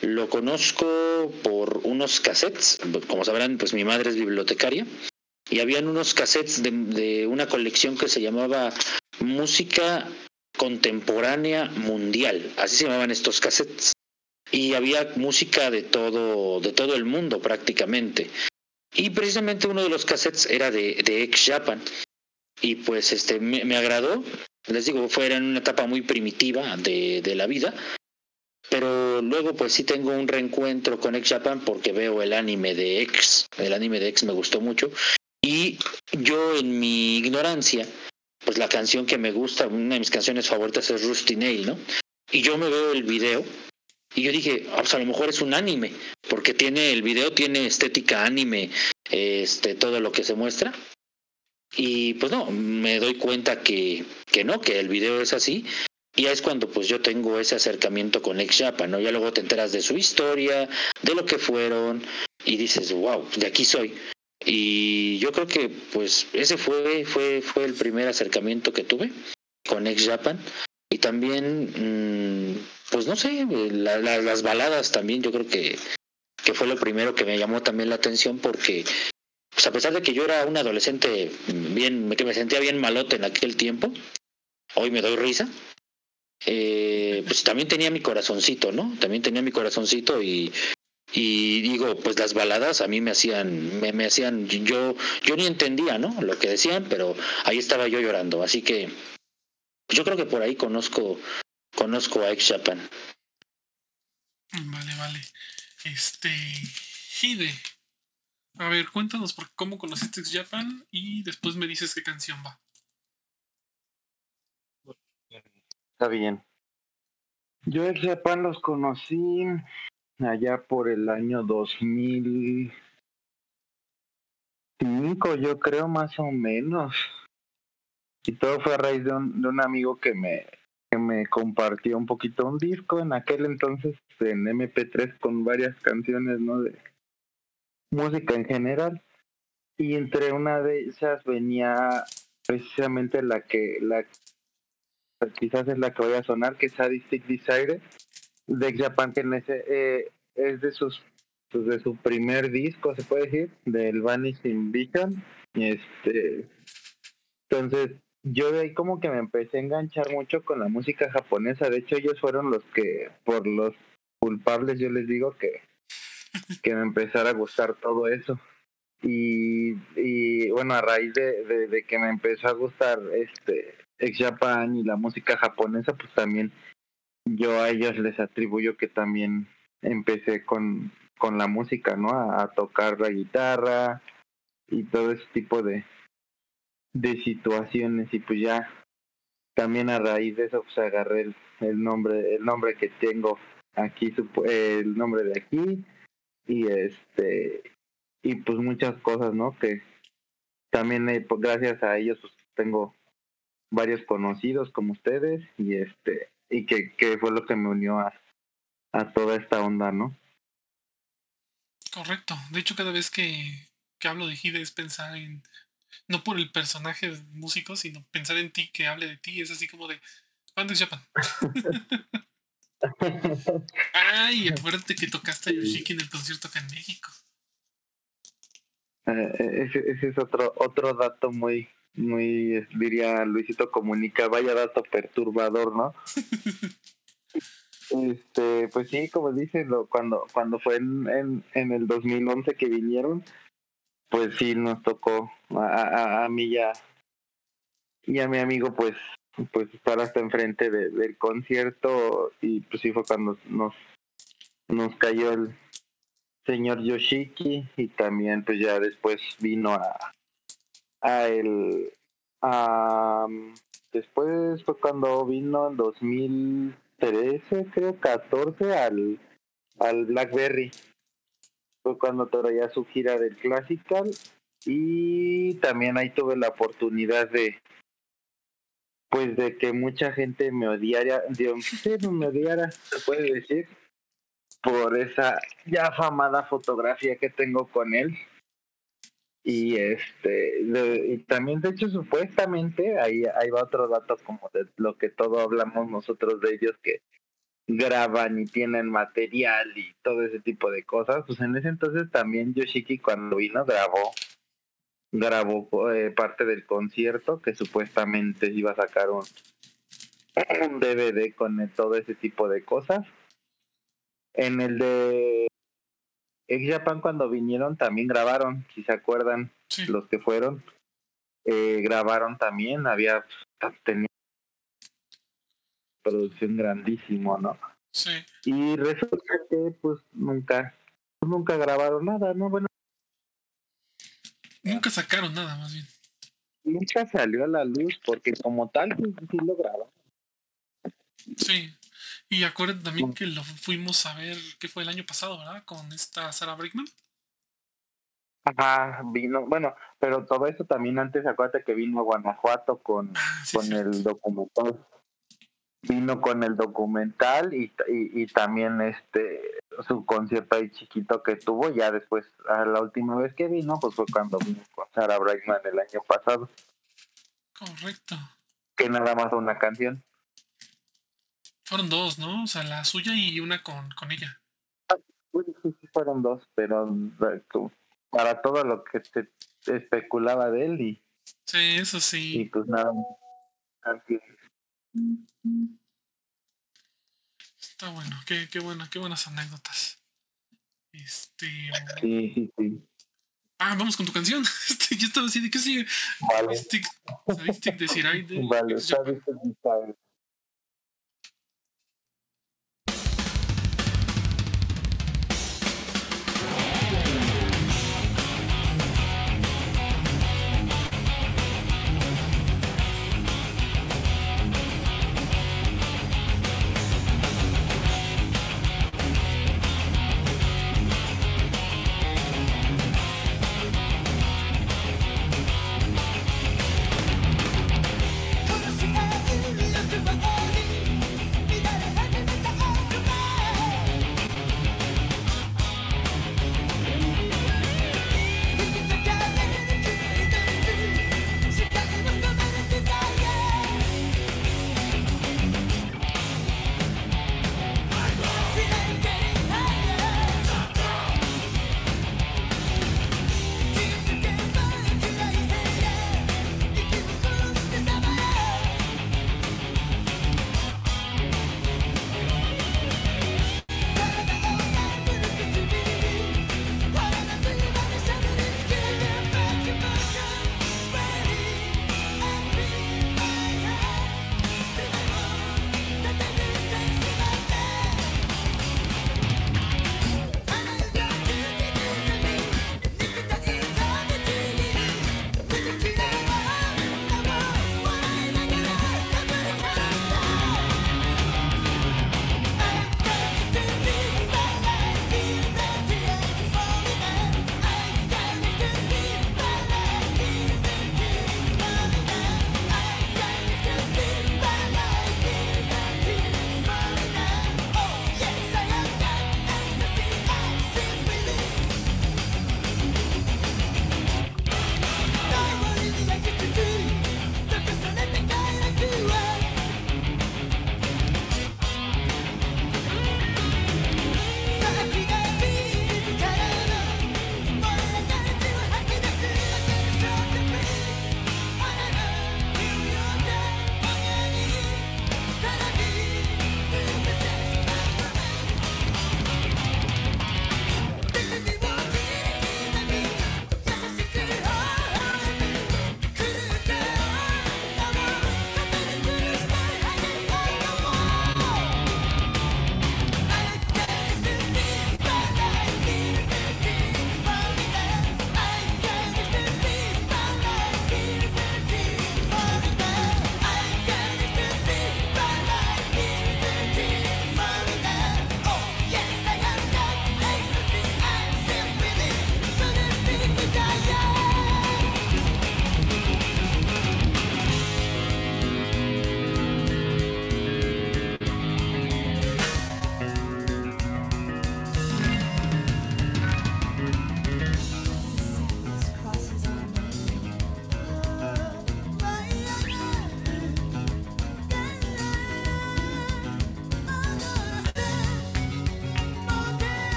lo conozco por unos cassettes. Como sabrán, pues mi madre es bibliotecaria. Y habían unos cassettes de, de una colección que se llamaba Música Contemporánea Mundial. Así se llamaban estos cassettes. Y había música de todo, de todo el mundo prácticamente. Y precisamente uno de los cassettes era de, de Ex Japan. Y pues este me, agradó. Les digo, fue en una etapa muy primitiva de, de la vida. Pero luego pues sí tengo un reencuentro con Ex Japan porque veo el anime de X. El anime de X me gustó mucho. Y yo en mi ignorancia, pues la canción que me gusta, una de mis canciones favoritas es Rusty Nail, ¿no? Y yo me veo el video y yo dije, pues a lo mejor es un anime, porque tiene el video tiene estética anime, este todo lo que se muestra. Y pues no, me doy cuenta que, que no, que el video es así. Y es cuando pues yo tengo ese acercamiento con Ex Japan, ¿no? Ya luego te enteras de su historia, de lo que fueron, y dices, wow, de aquí soy. Y yo creo que pues ese fue, fue, fue el primer acercamiento que tuve con Ex Japan. Y también, mmm, pues no sé, la, la, las baladas también yo creo que, que fue lo primero que me llamó también la atención porque pues a pesar de que yo era un adolescente bien, que me sentía bien malote en aquel tiempo, hoy me doy risa, eh, pues también tenía mi corazoncito, ¿no? También tenía mi corazoncito y, y digo, pues las baladas a mí me hacían, me, me hacían, yo, yo ni entendía, ¿no? Lo que decían, pero ahí estaba yo llorando, así que yo creo que por ahí conozco, conozco a Ex Japan.
Vale, vale. Este. Hide. A ver, cuéntanos por cómo conociste Ex Japan y después me dices qué canción va.
Está bien. Yo Ex Japan los conocí allá por el año 2005, yo creo más o menos. Y todo fue a raíz de un, de un amigo que me, que me compartió un poquito un disco en aquel entonces en MP3 con varias canciones, ¿no? De música en general. Y entre una de esas venía precisamente la que, la quizás es la que voy a sonar, que es Sadistic Desire, de Japan, que en ese, eh, es de sus pues, de su primer disco, se puede decir, del Vanishing Vision. Este, entonces, yo de ahí como que me empecé a enganchar mucho con la música japonesa. De hecho, ellos fueron los que, por los culpables, yo les digo que, que me empezara a gustar todo eso. Y, y bueno, a raíz de, de, que me empezó a gustar este ex Japan y la música japonesa, pues también yo a ellos les atribuyo que también empecé con, con la música, ¿no? A, tocar la guitarra y todo ese tipo de, de situaciones y pues ya también a raíz de eso pues agarré el, el nombre el nombre que tengo aquí el nombre de aquí y este y pues muchas cosas no que también eh, pues, gracias a ellos pues tengo varios conocidos como ustedes y este y que, fue lo que me unió a, a toda esta onda no
correcto. De hecho cada vez que, que hablo de Hide es pensar en no por el personaje músico sino pensar en ti que hable de ti es así como de ¿cuándo es Japan? Ay, acuérdate que tocaste a Yoshiki en el concierto acá en México.
Eh, ese, ese, es otro otro dato muy muy diría Luisito comunica vaya dato perturbador no este pues sí como dices lo, cuando cuando fue en, en, en el 2011 que vinieron pues sí nos tocó a, a, a mí ya y a mi amigo pues pues estar hasta enfrente de, del concierto y pues sí fue cuando nos nos cayó el señor Yoshiki y también pues ya después vino a a el a, después fue cuando vino en 2013 creo 14 al al Blackberry fue cuando traía su gira del Classical y también ahí tuve la oportunidad de pues de que mucha gente me odiara, de, me odiara, se puede decir, por esa ya afamada fotografía que tengo con él. Y este, y también de hecho supuestamente, ahí, ahí va otro dato como de lo que todo hablamos nosotros de ellos, que graban y tienen material y todo ese tipo de cosas, pues en ese entonces también Yoshiki cuando vino grabó grabó eh, parte del concierto que supuestamente iba a sacar un, un DVD con todo ese tipo de cosas. En el de Ex Japan cuando vinieron también grabaron, si se acuerdan, los que fueron, eh, grabaron también, había tenido producción grandísimo, ¿no?
Sí.
Y resulta que pues nunca, nunca grabaron nada, ¿no? Bueno.
Nunca sacaron nada, más bien.
Nunca salió a la luz porque como tal pues, sí lo grabaron.
Sí. Y acuérdense también que lo fuimos a ver, que fue el año pasado, ¿verdad? Con esta Sarah Brickman.
Ajá, vino, bueno, pero todo eso también antes, acuérdate que vino a Guanajuato con,
Ah, sí,
con
sí.
el documental. Vino con el documental y, y, y también este su concierto ahí chiquito que tuvo. Ya después, a la última vez que vino, pues fue cuando vino con Sarah Brightman el año pasado,
Correcto.
que nada más una canción.
Fueron dos, ¿no? O sea, la suya y una con, con ella.
Uy, sí, sí, fueron dos, pero para todo lo que se especulaba de él y,
Sí, eso
y
sí.
pues nada. Así.
Está bueno. Qué, qué bueno, qué buenas anécdotas. Este.
Sí, sí, sí.
Ah, vamos con tu canción. Este, yo estaba así de qué sigue.
Vale,
Sadistic, Sadistic Desire de
vale,
Japan.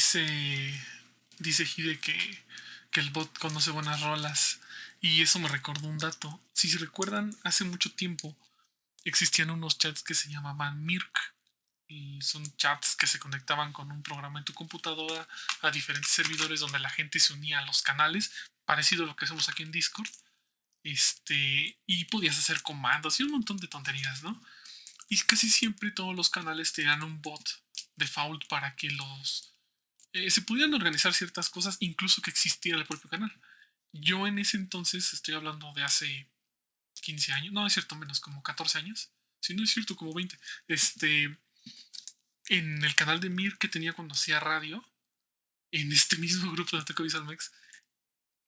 Dice, dice Hide que, que el bot conoce buenas rolas. Y eso me recordó un dato. Si se recuerdan, hace mucho tiempo existían unos chats que se llamaban Mirk. Y son chats que se conectaban con un programa en tu computadora a diferentes servidores donde la gente se unía a los canales, parecido a lo que hacemos aquí en Discord. Este, y podías hacer comandos y un montón de tonterías, ¿no? Y casi siempre todos los canales tenían un bot default para que los... eh, se pudieran organizar ciertas cosas, incluso que existiera el propio canal. Yo en ese entonces, estoy hablando de hace 15 años, no es cierto, menos como 14 años. Si no es cierto, como 20. Este, en el canal de Mir que tenía cuando hacía radio, en este mismo grupo de Ataco Visualmex,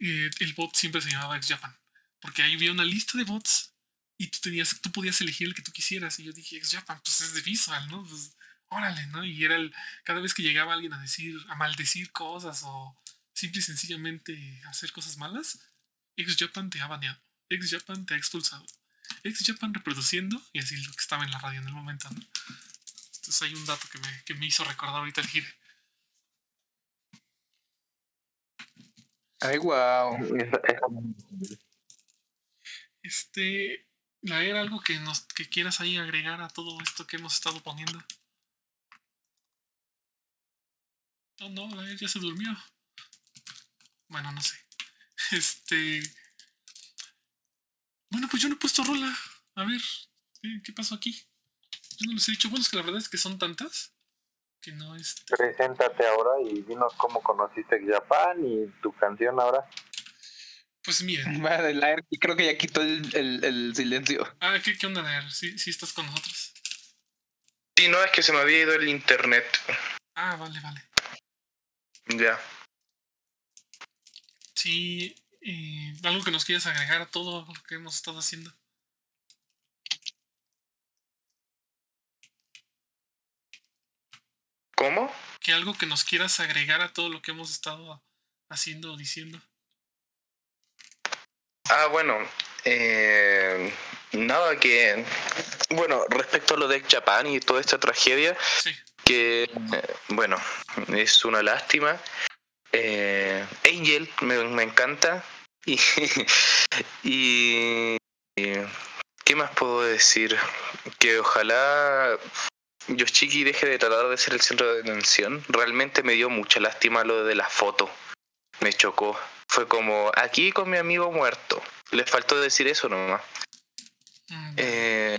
eh, el bot siempre se llamaba Ex Japan. Porque ahí había una lista de bots y tú, tenías, tú podías elegir el que tú quisieras. Y yo dije, Ex Japan, pues es de visual, ¿no? Pues, órale, ¿no? Y era el, cada vez que llegaba alguien a decir, a maldecir cosas o simple y sencillamente hacer cosas malas, Ex Japan te ha baneado. Ex Japan te ha expulsado. Ex Japan reproduciendo y así lo que estaba en la radio en el momento, ¿no? Entonces hay un dato que me, que me hizo recordar ahorita el gire.
Ay, wow.
Este, leer algo que nos que quieras ahí agregar a todo esto que hemos estado poniendo. Oh, no, la ya se durmió. Bueno, no sé. Este. Bueno, pues yo no he puesto rola. A ver, ¿qué, qué pasó aquí? Yo no les he dicho. Bueno, es que la verdad es que son tantas que no este.
Preséntate ahora y dinos cómo conociste Japan y tu canción ahora.
Pues miren.
Vale, la er- y creo que ya quitó el, el- el silencio.
Ah, ¿qué, qué onda, leer? ¿Sí, sí estás con nosotros?
Sí, no, es que se me había ido el internet.
Ah, vale, vale.
Ya.
Sí, eh, algo que nos quieras agregar a todo lo que hemos estado haciendo.
¿Cómo?
Que algo que nos quieras agregar a todo lo que hemos estado haciendo o diciendo.
Ah, bueno. eh, nada que. Bueno, respecto a lo de Japan y toda esta tragedia,
Sí,
que, eh, bueno, es una lástima. Eh, Angel me, me encanta. Y, y, ¿Qué más puedo decir? Que ojalá Yoshiki deje de tratar de ser el centro de atención. Realmente me dio mucha lástima lo de la foto. Me chocó. Fue como, aquí con mi amigo muerto. Le faltó decir eso nomás.
mm,
Eh,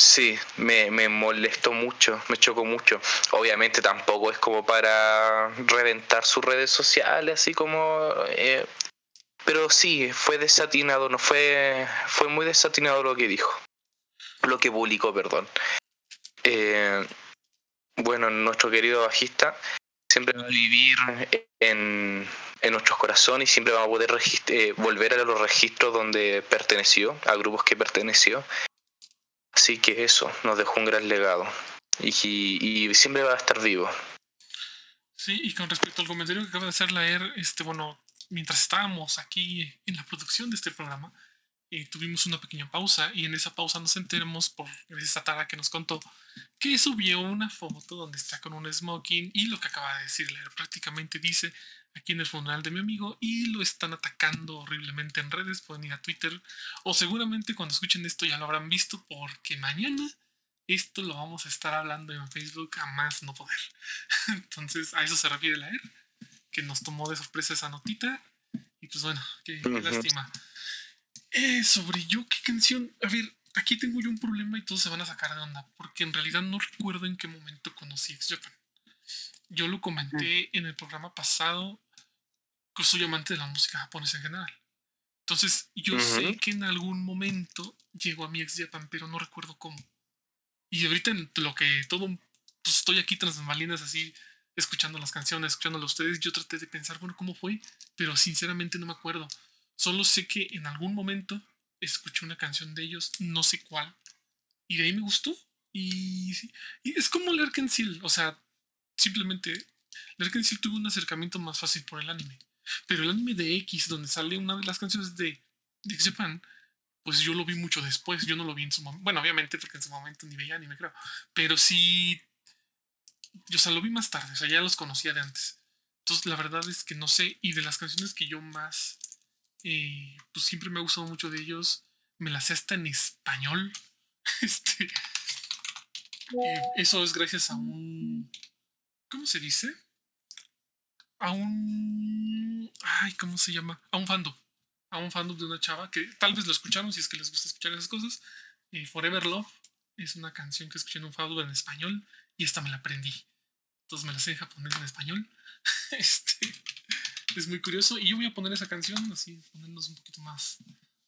sí, me, me molestó mucho, me chocó mucho. Obviamente tampoco es como para reventar sus redes sociales, así como... eh, pero sí, fue desatinado, no fue, fue muy desatinado lo que dijo. Lo que publicó, perdón. Eh, bueno, nuestro querido bajista siempre va a vivir en, en nuestros corazones y siempre va a poder eh, volver a los registros donde perteneció, a grupos que perteneció. Así que eso, nos dejó un gran legado. Y, siempre va a estar vivo.
Sí, y con respecto al comentario que acaba de hacer leer, este, bueno, mientras estábamos aquí en la producción de este programa, eh, tuvimos una pequeña pausa y en esa pausa nos enteramos por gracias a Tara que nos contó que subió una foto donde está con un smoking y lo que acaba de decir leer prácticamente dice aquí en el funeral de mi amigo y lo están atacando horriblemente en redes, pueden ir a Twitter o seguramente cuando escuchen esto ya lo habrán visto porque mañana esto lo vamos a estar hablando en Facebook a más no poder. Entonces, a eso se refiere la ER, que nos tomó de sorpresa esa notita. Y pues bueno, qué, lástima. Eh, sobre yo, ¿qué canción? A ver, aquí tengo yo un problema y todos se van a sacar de onda, porque en realidad no recuerdo en qué momento conocí Ex Japan. Yo lo comenté en el programa pasado, que soy amante de la música japonesa en general. Entonces, yo sé que en algún momento llegó a mi Ex Japan, pero no recuerdo cómo. Y ahorita en lo que todo, pues estoy aquí tras bambalinas así, escuchando las canciones, escuchándolo a ustedes, yo traté de pensar, bueno, ¿cómo fue? Pero sinceramente no me acuerdo. Solo sé que en algún momento escuché una canción de ellos, no sé cuál, y de ahí me gustó. Y, y es como el Arkansas, o sea, simplemente el Arkansas tuvo un acercamiento más fácil por el anime. Pero el anime de X, donde sale una de las canciones de, X Japan, pues yo lo vi mucho después. Yo no lo vi en su momento. Bueno, obviamente, porque en su momento ni veía anime, creo. Pero sí. yo, o sea, lo vi más tarde, o sea, ya los conocía de antes. Entonces, la verdad es que no sé, y de las canciones que yo más, eh, pues siempre me ha gustado mucho de ellos, me las sé hasta en español. Este, eh, eso es gracias a un, ¿cómo se dice? A un, ay, ¿cómo se llama? A un fandom. A un fandom de una chava que tal vez lo escucharon si es que les gusta escuchar esas cosas. Forever Love es una canción que escuché en un fandom en español y esta me la aprendí. Entonces me la sé en japonés en español. Este es muy curioso. Y yo voy a poner esa canción, así, ponernos un poquito más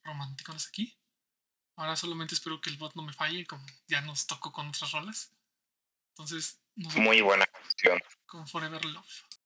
románticos aquí. Ahora solamente espero que el bot no me falle, como ya nos tocó con otras rolas. Entonces, nos
Muy buena canción.
con Forever Love.「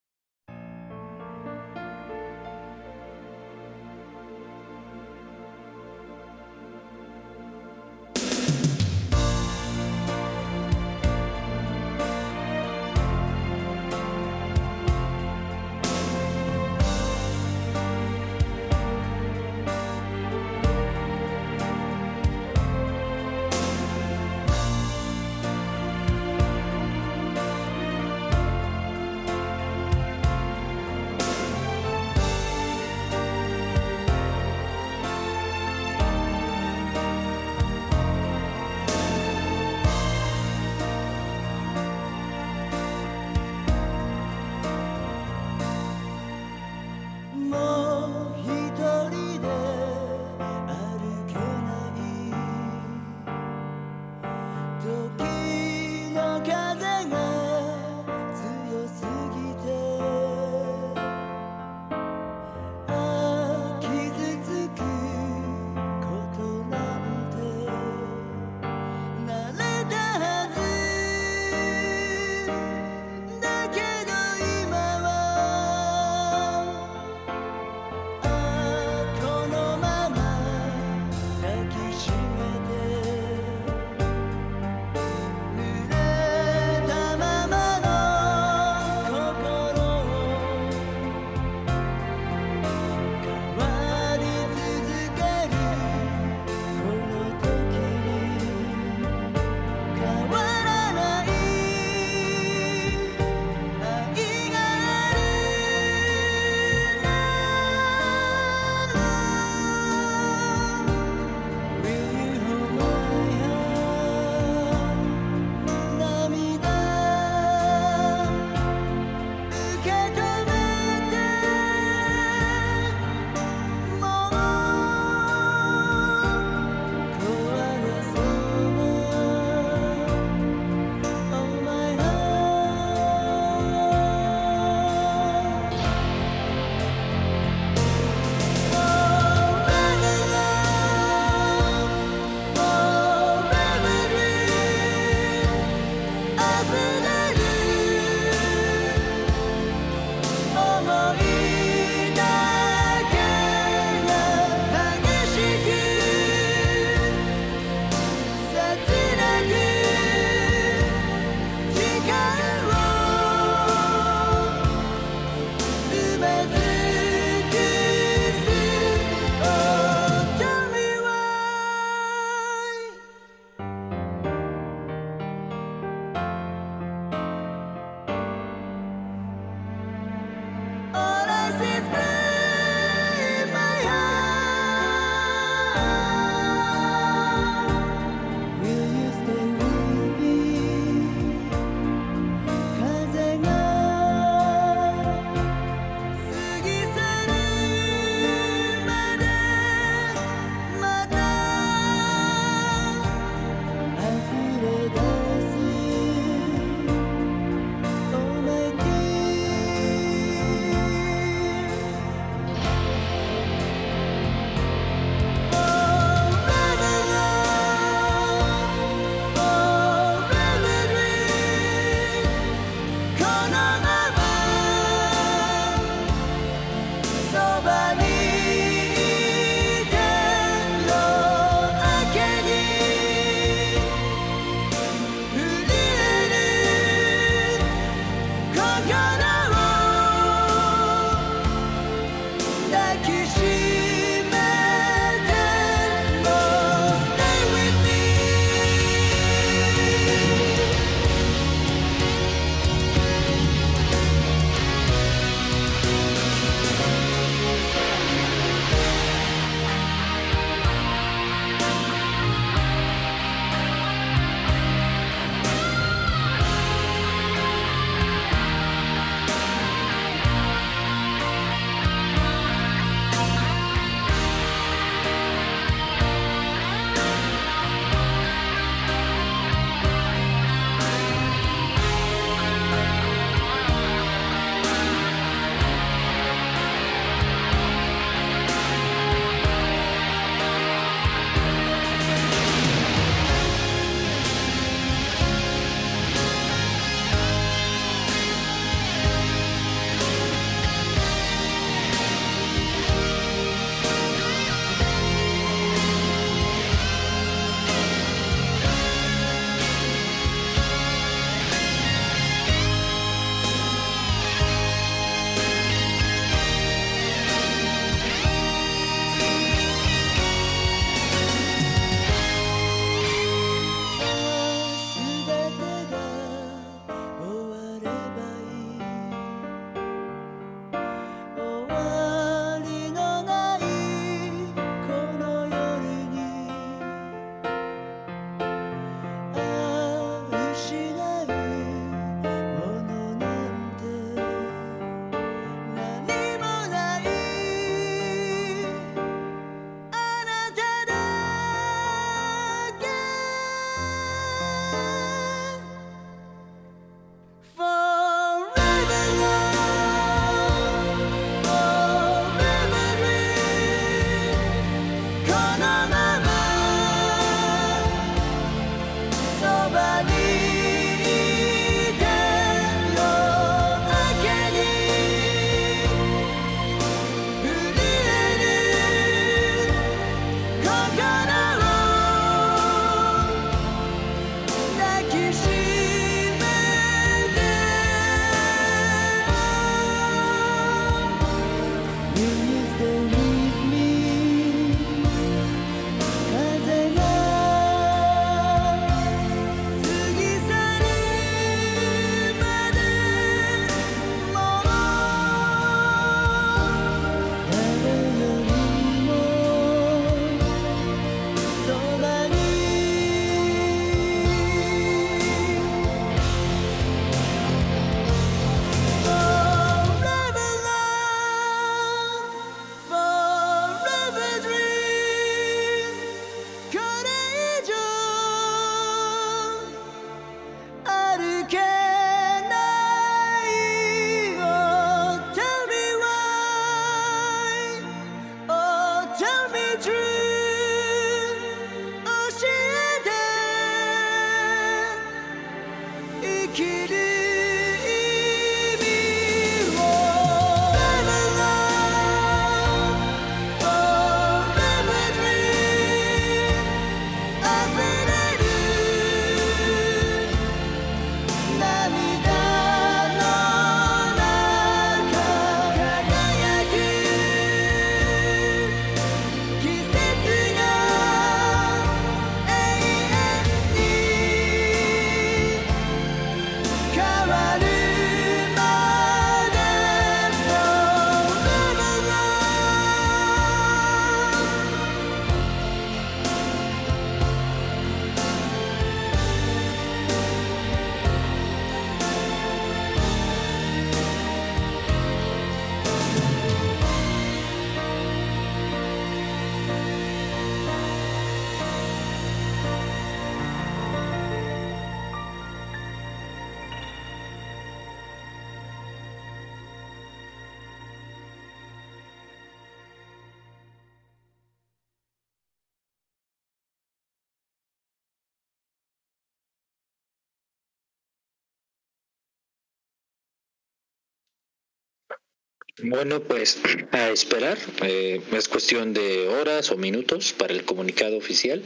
Bueno, pues a esperar. Eh, es cuestión de horas o minutos para el comunicado oficial.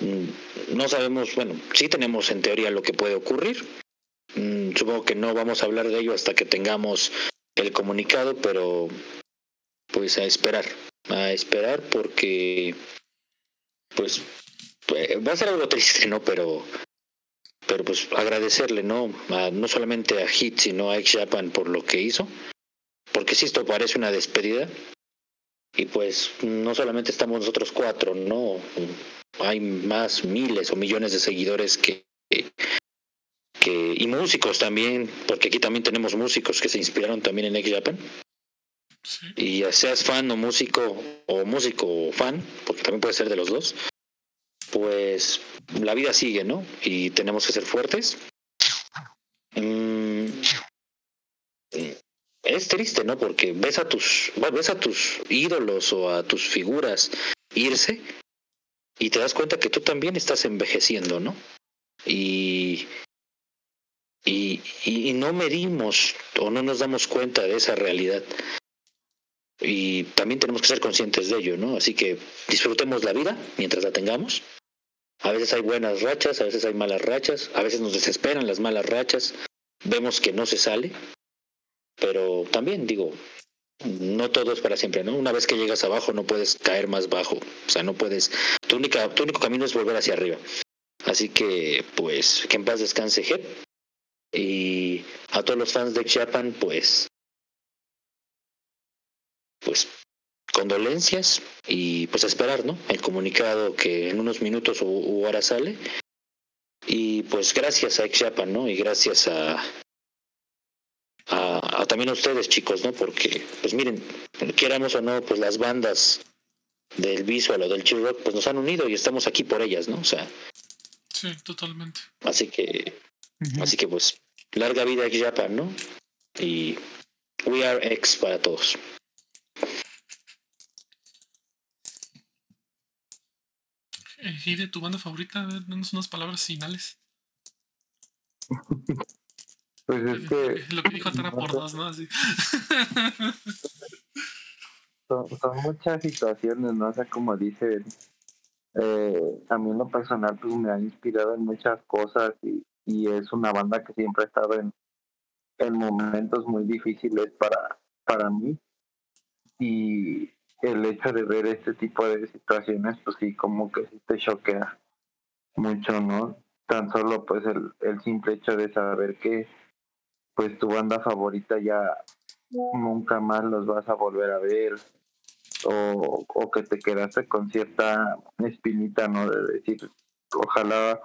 Mm, No sabemos, bueno, sí tenemos en teoría lo que puede ocurrir. Mm, Supongo que no vamos a hablar de ello hasta que tengamos el comunicado, pero pues a esperar, a esperar porque pues eh, va a ser algo triste, ¿no? Pero pero pues agradecerle, ¿no? A- no solamente a Hit, sino a X Japan por lo que hizo porque si esto parece una despedida y pues no solamente estamos nosotros cuatro, no hay más miles o millones de seguidores que, que y músicos también, porque aquí también tenemos músicos que se inspiraron también en X Japan
Sí.
y ya seas fan o músico o músico o fan, porque también puede ser de los dos, pues la vida sigue, ¿no? Y tenemos que ser fuertes. Mm, es triste, ¿no? Porque ves a tus, ves a tus ídolos o a tus figuras irse y te das cuenta que tú también estás envejeciendo, ¿no? Y, y, y no medimos o no nos damos cuenta de esa realidad. Y también tenemos que ser conscientes de ello, ¿no? Así que disfrutemos la vida mientras la tengamos. A veces hay buenas rachas, a veces hay malas rachas, a veces nos desesperan las malas rachas, vemos que no se sale, pero también digo, no todo es para siempre, ¿no? Una vez que llegas abajo no puedes caer más bajo, o sea, no puedes, tu, única, tu único camino es volver hacia arriba. Así que, pues, que en paz descanse Head. Y a todos los fans de Japan, pues, pues, condolencias y pues esperar, ¿no? El comunicado que en unos minutos u, horas sale. Y pues gracias a X Japan, ¿no? Y gracias a, a, a también a ustedes, chicos, ¿no? Porque, pues miren, quieramos o no, pues las bandas del visual o del chill rock, pues nos han unido y estamos aquí por ellas, ¿no? O sea,
Sí, totalmente.
así que, así que pues, larga vida X Japan, ¿no? Y We Are X para todos.
Eh, ¿Y de tu banda favorita? Danos unas palabras finales.
Pues es que
Lo que dijo Tara por dos, ¿no? Así.
son, son muchas situaciones, ¿no? O sea, como dicen, eh, a mí en lo personal pues me ha inspirado en muchas cosas y, y es una banda que siempre ha estado en, en momentos muy difíciles para, para mí y el hecho de ver este tipo de situaciones pues sí como que sí te choquea mucho, ¿no? Tan solo pues el, el simple hecho de saber que pues tu banda favorita ya nunca más los vas a volver a ver o, o que te quedaste con cierta espinita, ¿no? De decir, ojalá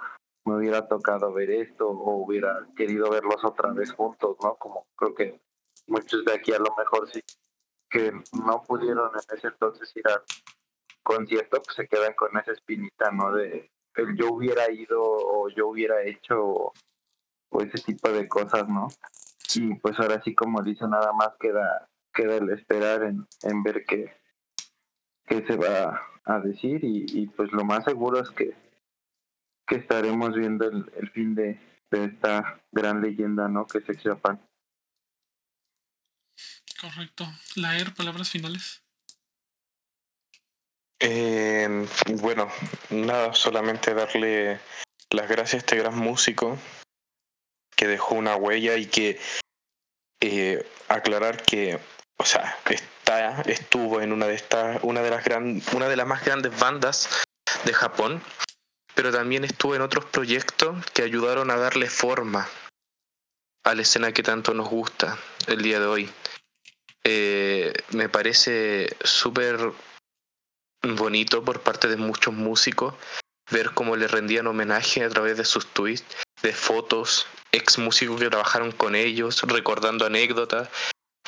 me hubiera tocado ver esto o hubiera querido verlos otra vez juntos, ¿no? Como creo que muchos de aquí a lo mejor sí que no pudieron en ese entonces ir al concierto, pues se quedan con esa espinita, ¿no? De el yo hubiera ido o yo hubiera hecho o, ese tipo de cosas, ¿no? Y pues ahora sí, como dice, nada más queda, queda el esperar en, en ver qué, qué se va a decir y, y pues lo más seguro es que, que estaremos viendo el, el fin de, de esta gran leyenda, ¿no? Que es Ex Japan.
Correcto. Laer, palabras finales.
Eh, bueno, nada, solamente darle las gracias a este gran músico que dejó una huella y que eh, aclarar que, o sea, está, estuvo en una de estas, una de las gran, una de las más grandes bandas de Japón, pero también estuvo en otros proyectos que ayudaron a darle forma a la escena que tanto nos gusta el día de hoy. Eh, me parece súper bonito por parte de muchos músicos ver cómo le rendían homenaje a través de sus tweets, de fotos, ex músicos que trabajaron con ellos, recordando anécdotas.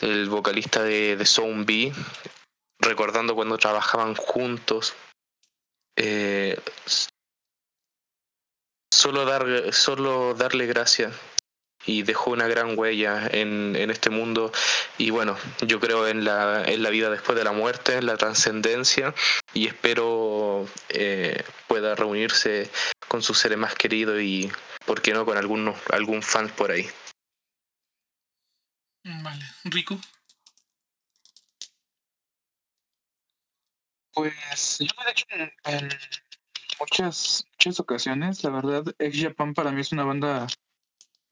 El vocalista de, de Zombie, recordando cuando trabajaban juntos. Eh, solo, dar, solo darle gracias y dejó una gran huella en, en, este mundo y bueno, yo creo en la, en la vida después de la muerte, en la trascendencia y espero eh, pueda reunirse con sus seres más queridos y, ¿por qué no?, con algunos, algún fan por ahí.
Vale, Rico.
Pues yo me he hecho en, en muchas, muchas ocasiones, la verdad, X Japan para mí es una banda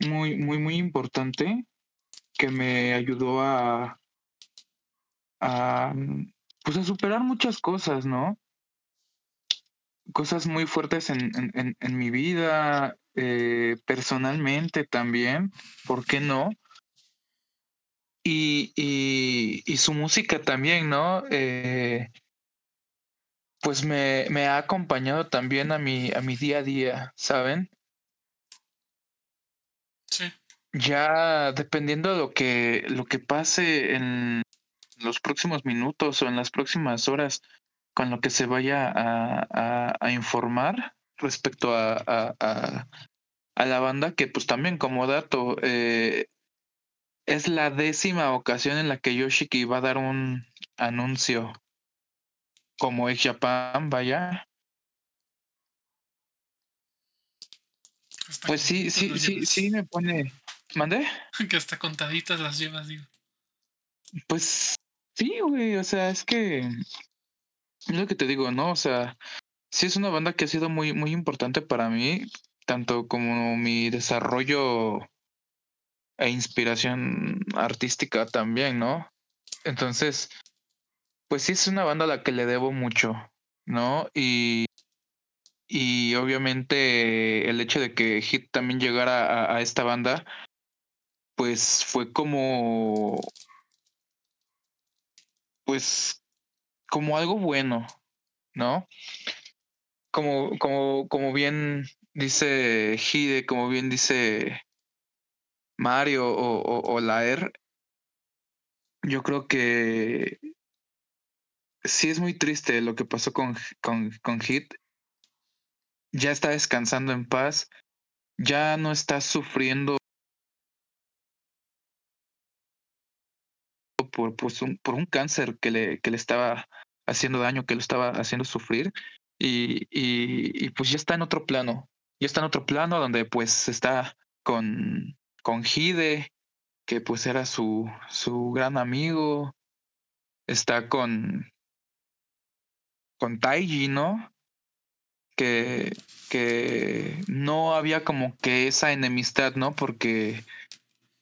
muy, muy, muy importante que me ayudó a, a pues a superar muchas cosas, ¿no? Cosas muy fuertes en, en, en, en mi vida, eh, personalmente también, ¿por qué no? Y, y, y su música también, ¿no? Eh, pues me, me ha acompañado también a mi, a mi día a día, ¿saben? Ya dependiendo de lo que, lo que pase en los próximos minutos o en las próximas horas con lo que se vaya a, a, a informar respecto a, a, la banda, que pues también como dato, eh, es la décima ocasión en la que Yoshiki va a dar un anuncio como ex Japan, vaya. Pues sí, sí, sí, sí me pone. ¿Mandé?
Que hasta contaditas las llevas, digo.
Pues sí, güey, o sea, es que es lo que te digo, ¿no? O sea, sí es una banda que ha sido muy, muy importante para mí, tanto como mi desarrollo e inspiración artística también, ¿no? Entonces, pues sí es una banda a la que le debo mucho, ¿no? Y, y obviamente el hecho de que Hit también llegara a, a esta banda, pues fue como pues como algo bueno, ¿no? Como, como, como bien dice Hide, como bien dice Mario o, o, Laer, yo creo que sí es muy triste lo que pasó con, con, con Hit. Ya está descansando en paz, ya no está sufriendo por, pues, por un cáncer que le, que le estaba haciendo daño, que lo estaba haciendo sufrir. Y, y, y, pues ya está en otro plano. Ya está en otro plano donde pues está con, con Hide, que pues era su, su gran amigo. Está con, con Taiji, ¿no? Que, que no había como que esa enemistad, ¿no? Porque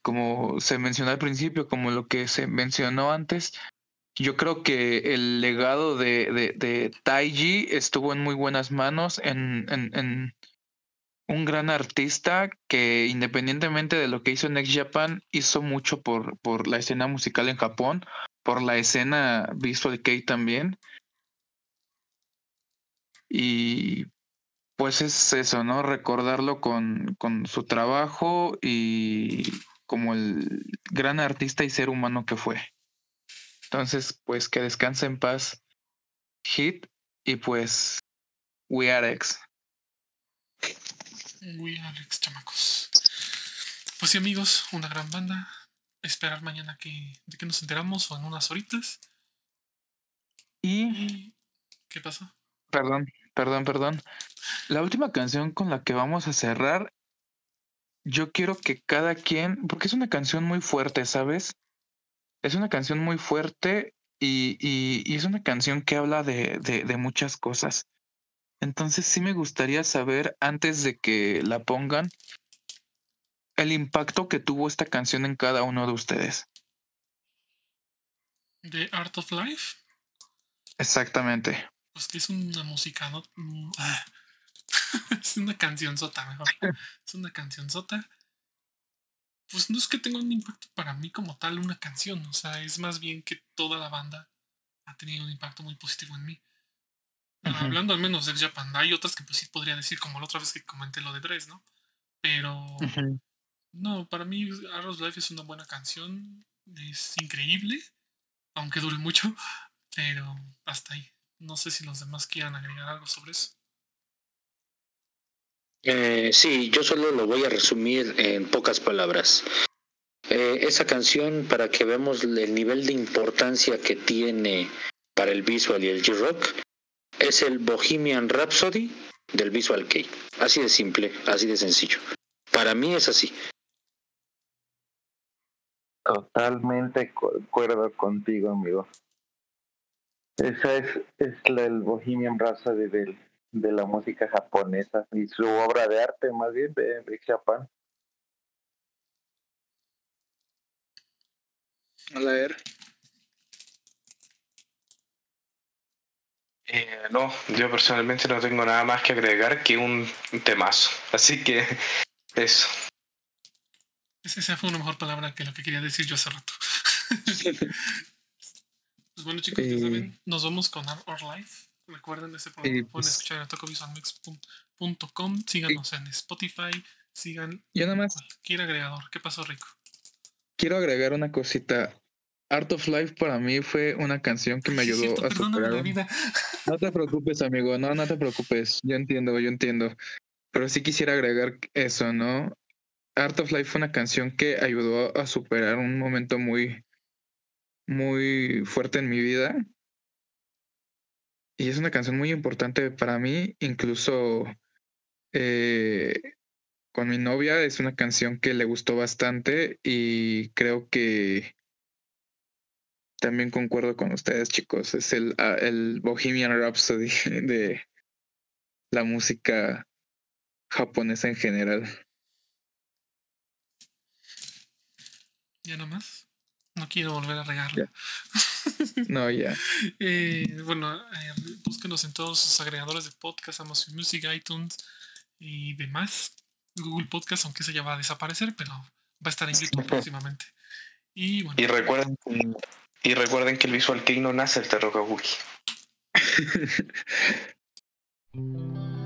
como se mencionó al principio, como lo que se mencionó antes, yo creo que el legado de, de, Taiji estuvo en muy buenas manos, en, en, un gran artista que independientemente de lo que hizo Next Japan, hizo mucho por, por la escena musical en Japón, por la escena Visual Kei también. Y pues es eso, ¿no? Recordarlo con, con su trabajo y como el gran artista y ser humano que fue. Entonces, pues que descanse en paz Hit y pues We Are X.
We Are X, chamacos. Pues sí, amigos, una gran banda. Esperar mañana que, de que nos enteramos o en unas horitas.
Y...
¿Qué pasó?
Perdón, perdón, perdón. La última canción con la que vamos a cerrar yo quiero que cada quien, porque es una canción muy fuerte, ¿sabes? Es una canción muy fuerte y, y, y es una canción que habla de, de, de, muchas cosas. Entonces sí me gustaría saber, antes de que la pongan, el impacto que tuvo esta canción en cada uno de ustedes.
¿De Art of Life?
Exactamente.
Pues que es una música, ¿no? Ah es una canción sota, mejor. Es una canción sota. Pues no es que tenga un impacto para mí como tal una canción, o sea, es más bien que toda la banda ha tenido un impacto muy positivo en mí. Uh -huh. Hablando al menos de Japan, hay otras que pues sí podría decir, como la otra vez que comenté lo de Dress, ¿no? Pero uh -huh. no, para mí Arrows Life es una buena canción, es increíble, aunque dure mucho, pero hasta ahí. No sé si los demás quieran agregar algo sobre eso.
Eh, sí, yo solo lo voy a resumir en pocas palabras. Eh, esa canción, para que veamos el nivel de importancia que tiene para el visual y el G-Rock, es el Bohemian Rhapsody del Visual Kei. Así de simple, así de sencillo. Para mí es así.
Totalmente acuerdo contigo, amigo. Esa es, es la- el Bohemian Rhapsody del, de la música japonesa y su obra de arte más bien de Big Japan.
A ver.
Eh, no, yo personalmente no tengo nada más que agregar que un temazo. Así que eso.
Esa fue una mejor palabra que lo que quería decir yo hace rato. pues bueno, chicos, ya saben, nos vamos con Our Our Life. Recuerden ese programa,
Eh,
pueden
pues-
escuchar en tocovisualmix.com. Síganos en Spotify, sigan
Yo nada más
cualquier agregador. ¿Qué pasó, Rico?
quiero agregar una cosita. Art of Life para mí fue una canción que me ayudó
cierto,
a superar.
la
un-
vida.
No te preocupes, amigo, no, no te preocupes. Yo entiendo, yo entiendo. Pero sí quisiera agregar eso, ¿no? Art of Life fue una canción que ayudó a superar un momento muy, muy fuerte en mi vida. Y es una canción muy importante para mí, incluso eh, con mi novia es una canción que le gustó bastante y creo que también concuerdo con ustedes, chicos. Es el, ah, el Bohemian Rhapsody de la música japonesa en general.
Ya nomás. No quiero volver a regarla.
No, ya.
Eh, bueno, eh, búsquenos en todos sus agregadores de podcast, Amazon Music, iTunes y demás. Google Podcast, aunque ese ya va a desaparecer, pero va a estar en YouTube próximamente. Y bueno,
Y recuerden, y recuerden que el Visual Kei no nace el Terrokabuki.
There's